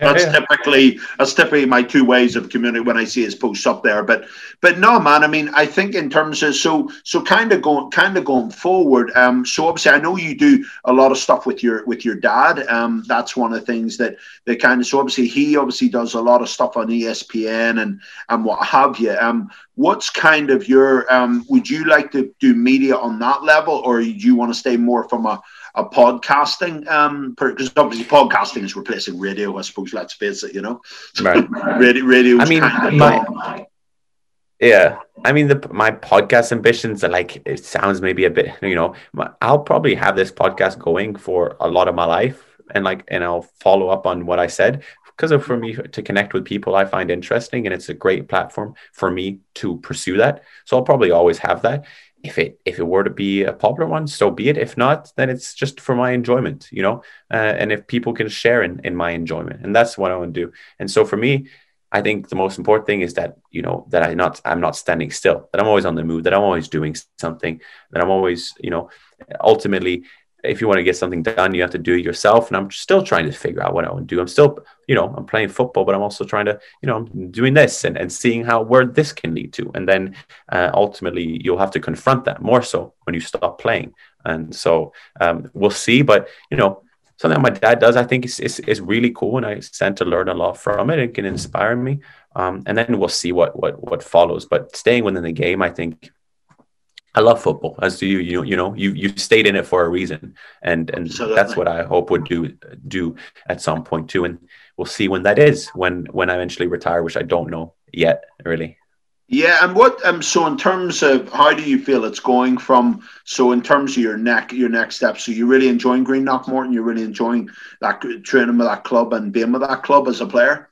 that's yeah. typically that's typically my two ways of communicating when I see his posts up there. But but no, man. I mean, I think in terms of so so kind of going kind of going forward. Um, so obviously, I know you do a lot of stuff with your with your dad. Um, that's one of the things that that kind of so obviously he obviously does a lot of stuff on ESPN and and what have you. Um, what's kind of your um, would you like to do media on that level, or do you want to stay more from a a podcasting um because obviously podcasting is replacing radio i suppose let's face it you know? Right. Radio, radio i mean my, yeah. I mean the my podcast ambitions are like it sounds maybe a bit you know i'll probably have this podcast going for a lot of my life and like and i'll follow up on what i said because for me to connect with people I find interesting and it's a great platform for me to pursue that. So I'll probably always have that if it if it were to be a popular one, so be it. If not, then it's just for my enjoyment, you know. Uh, and if people can share in in my enjoyment, and that's what I want to do. And so for me, I think the most important thing is that you know that I not I'm not standing still. That I'm always on the move. That I'm always doing something. That I'm always you know ultimately if you want to get something done, you have to do it yourself. And I'm still trying to figure out what I want to do. I'm still, you know, I'm playing football, but I'm also trying to, you know, I'm doing this and, and seeing how where this can lead to. And then uh, ultimately, you'll have to confront that more so when you stop playing. And so um, we'll see. But, you know, something my dad does, I think is, is, is really cool. And I stand to learn a lot from it. It can inspire me. Um, and then we'll see what, what, what follows. But staying within the game, I think I love football, as do you. You you know you you stayed in it for a reason, and and that's what I hope would do do at some point too. And we'll see when that is when when I eventually retire, which I don't know yet really. Yeah, and what um so in terms of how do you feel it's going from so in terms of your neck your next steps, so you're really enjoying Greenock Morton, you're really enjoying that training with that club and being with that club as a player.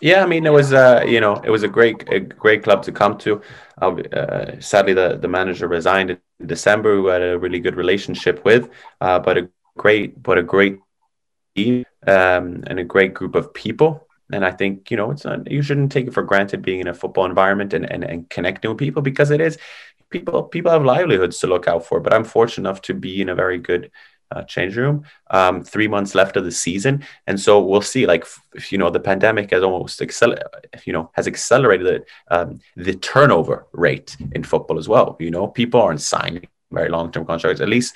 Yeah, I mean it was uh you know it was a great a great club to come to. Uh, sadly, the the manager resigned in December. Who had a really good relationship with, uh, but a great but a great team um, and a great group of people. And I think you know it's not you shouldn't take it for granted being in a football environment and and, and connecting with people because it is people people have livelihoods to look out for. But I'm fortunate enough to be in a very good uh, change room. Um, three months left of the season, and so we'll see. Like if, you know, the pandemic has almost accelerated. You know, has accelerated um, the turnover rate in football as well. You know, people aren't signing very long term contracts, at least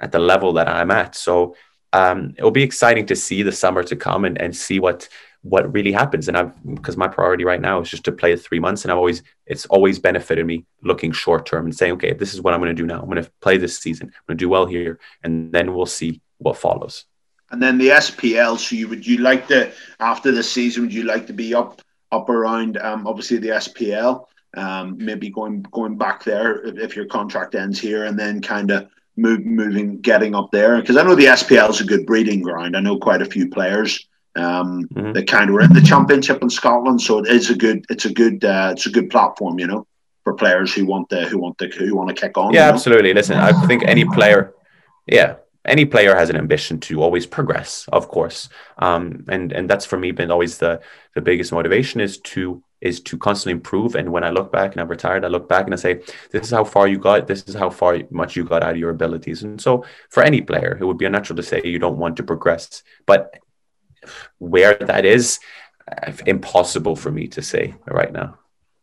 at the level that I'm at. So um, it'll be exciting to see the summer to come and, and see what what really happens. And I've because my priority right now is just to play three months, and I've always it's always benefited me looking short term and saying, okay, this is what I'm going to do now. I'm going to play this season. I'm going to do well here, and then we'll see what follows. And then the SPL. So you would you like to after the season? Would you like to be up up around um, obviously the SPL? Um, maybe going going back there if, your contract ends here, and then kind of move, moving, getting up there? Because I know the SPL is a good breeding ground. I know quite a few players um, mm-hmm. that kind of were in the championship in Scotland, so it is a good, it's a good, uh, it's a good platform, you know, for players who want to, who want to, who want to kick on. Yeah, you know? absolutely. Listen, I think any player, yeah, any player has an ambition to always progress, of course, um, and and that's for me been always the the biggest motivation is to is to constantly improve. And when I look back and I'm retired, I look back and I say, this is how far you got, this is how far much you got out of your abilities. And so for any player, it would be unnatural to say you don't want to progress. But where that is, uh, impossible for me to say right now.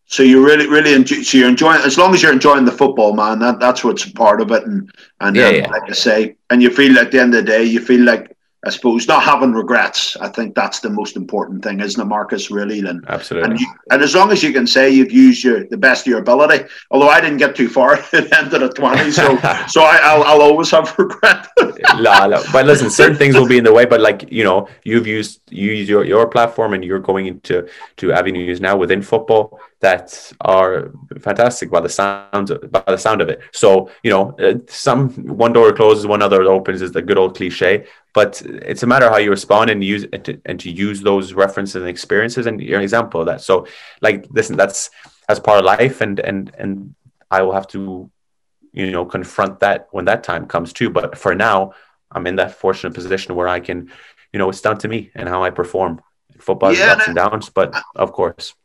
So you really, really enjoy. So you're enjoying as long as you're enjoying the football, man. That that's what's part of it. And and yeah, um, yeah. like I say, and you feel at the end of the day, you feel like I suppose not having regrets. I think that's the most important thing, isn't it, Marcus? Really, and absolutely. And, you, and, as long as you can say you've used your the best of your ability, although I didn't get too far it ended at twenty, so so I, will I'll always have regret. la, la. But listen, certain things will be in the way. But like you know, you've used you use your your platform, and you're going into to avenues now within football that are fantastic by the sound by the sound of it. So you know, uh, some one door closes, one other opens is the good old cliche. But it's a matter of how you respond and use and to, and to use those references and experiences. And you're an example of that. So like, listen, that's as part of life, and and and I will have to, you know, confront that when that time comes too. But for now, I'm in that fortunate position where I can, you know, it's down to me and how I perform. Football yeah, ups and downs, but of course.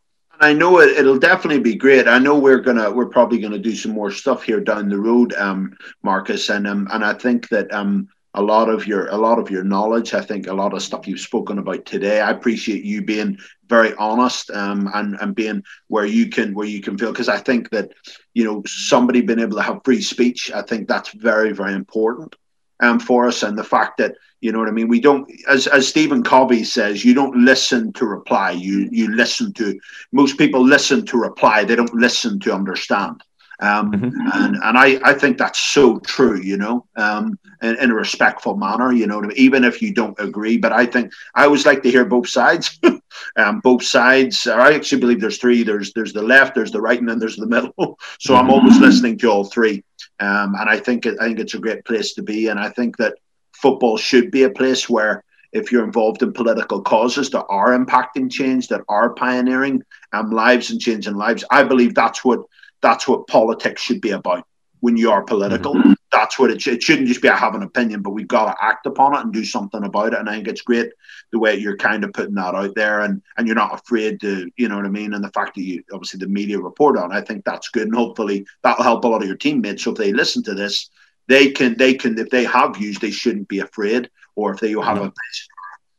I know it, it'll definitely be great. I know we're gonna we're probably gonna do some more stuff here down the road, um, Marcus, and um, and I think that um, a lot of your a lot of your knowledge, I think a lot of stuff you've spoken about today. I appreciate you being very honest um, and and being where you can where you can feel because I think that you know somebody being able to have free speech. I think that's very very important um, for us, and the fact that you know what I mean. We don't, as as Stephen Covey says, you don't listen to reply. You you listen to. Most people listen to reply. They don't listen to understand. Um, mm-hmm. and and I, I think that's so true, you know, um, in, in, a respectful manner, you know, even if you don't agree. But I think I always like to hear both sides. um, both sides. I actually believe there's three. There's there's the left, there's the right, and then there's the middle. so I'm always listening to all three. Um, and I think I think it's a great place to be. And I think that football should be a place where if you're involved in political causes that are impacting change, that are pioneering um, lives and changing lives, I believe that's what that's what politics should be about. When you are political, mm-hmm. that's what it, sh- it shouldn't just be I have an opinion, but we've got to act upon it and do something about it. And I think it's great the way you're kind of putting that out there, and and you're not afraid to, you know what I mean. And the fact that you obviously the media report on, I think that's good, and hopefully that'll help a lot of your teammates. So if they listen to this, they can they can if they have views they shouldn't be afraid or if they have no. a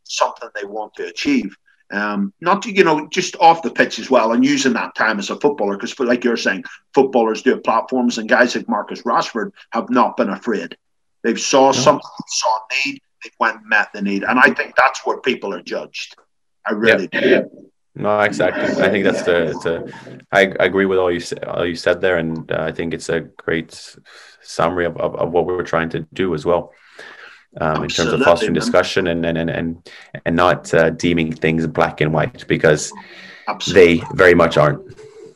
something they want to achieve um, not to, you know just off the pitch as well and using that time as a footballer because like you're saying footballers do platforms and guys like Marcus Rashford have not been afraid they've saw no. something saw need they went met the need and I think that's where people are judged I really yep. do no, exactly. I think that's the. It's a, I, I agree with all you all you said there, and uh, I think it's a great summary of, of, of, what we're trying to do as well, um, in terms of fostering discussion and and and and, and not uh, deeming things black and white because Absolutely. they very much aren't.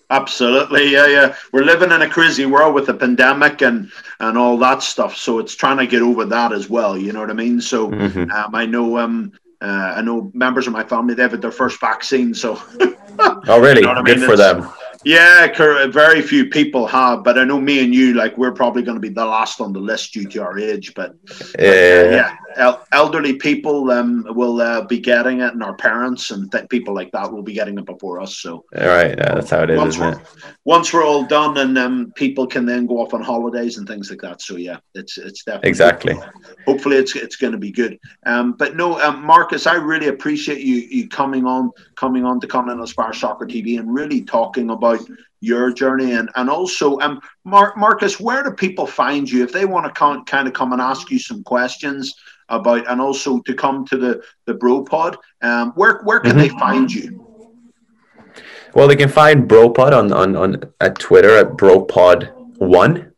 Absolutely, yeah, yeah. We're living in a crazy world with the pandemic and and all that stuff. So it's trying to get over that as well. You know what I mean? So mm-hmm. um, I know um, uh, I know members of my family they've had their first vaccine, so. oh, really? You know Good mean? for it's, them. Yeah, very few people have, but I know me and you, like, we're probably going to be the last on the list due to our age. But, yeah, but, uh, yeah, el- elderly people um, will uh, be getting it, and our parents and th- people like that will be getting it before us. So, all right, yeah, that's how it is, once isn't it? Once we're all done, and um, people can then go off on holidays and things like that. So, yeah, it's it's definitely exactly. Hopefully, it's it's going to be good. Um, but no, um, Marcus, I really appreciate you you coming on coming on to Continental Aspire Soccer TV and really talking about your journey and and also um Mar- Marcus, where do people find you if they want to come, kind of come and ask you some questions about and also to come to the the Bro Pod? Um, where where can mm-hmm. they find you? Well, they can find BroPod on on on at Twitter at BroPod one.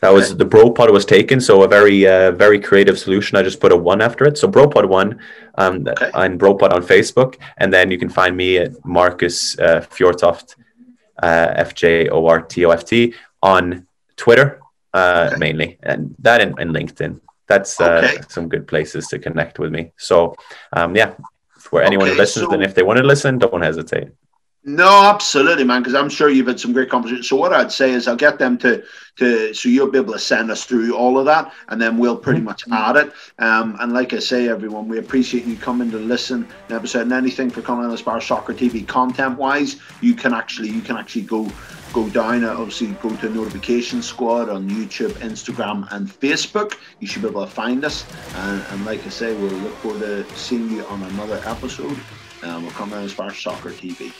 That was okay. the BroPod was taken, so a very uh, very creative solution. I just put a one after it, so BroPod one, um, okay. and BroPod on Facebook, and then you can find me at Marcus uh, Fjørtoft, uh, F J O R T O F T on Twitter uh, okay. mainly, and that in, in LinkedIn. That's uh, some good places to connect with me. So, um, yeah, for anyone who listens, so- and if they want to listen, don't hesitate. No, absolutely, man. Because I'm sure you've had some great conversations. So what I'd say is I'll get them to to so you'll be able to send us through all of that, and then we'll pretty much mm-hmm. add it. Um, and like I say, everyone, we appreciate you coming to listen an episode and anything for coming on Aspire Soccer TV content wise. You can actually you can actually go go down. Obviously, go to Notification Squad on YouTube, Instagram, and Facebook. You should be able to find us. And, and like I say, we'll look forward to seeing you on another episode. Um, we'll come on Aspire Soccer TV.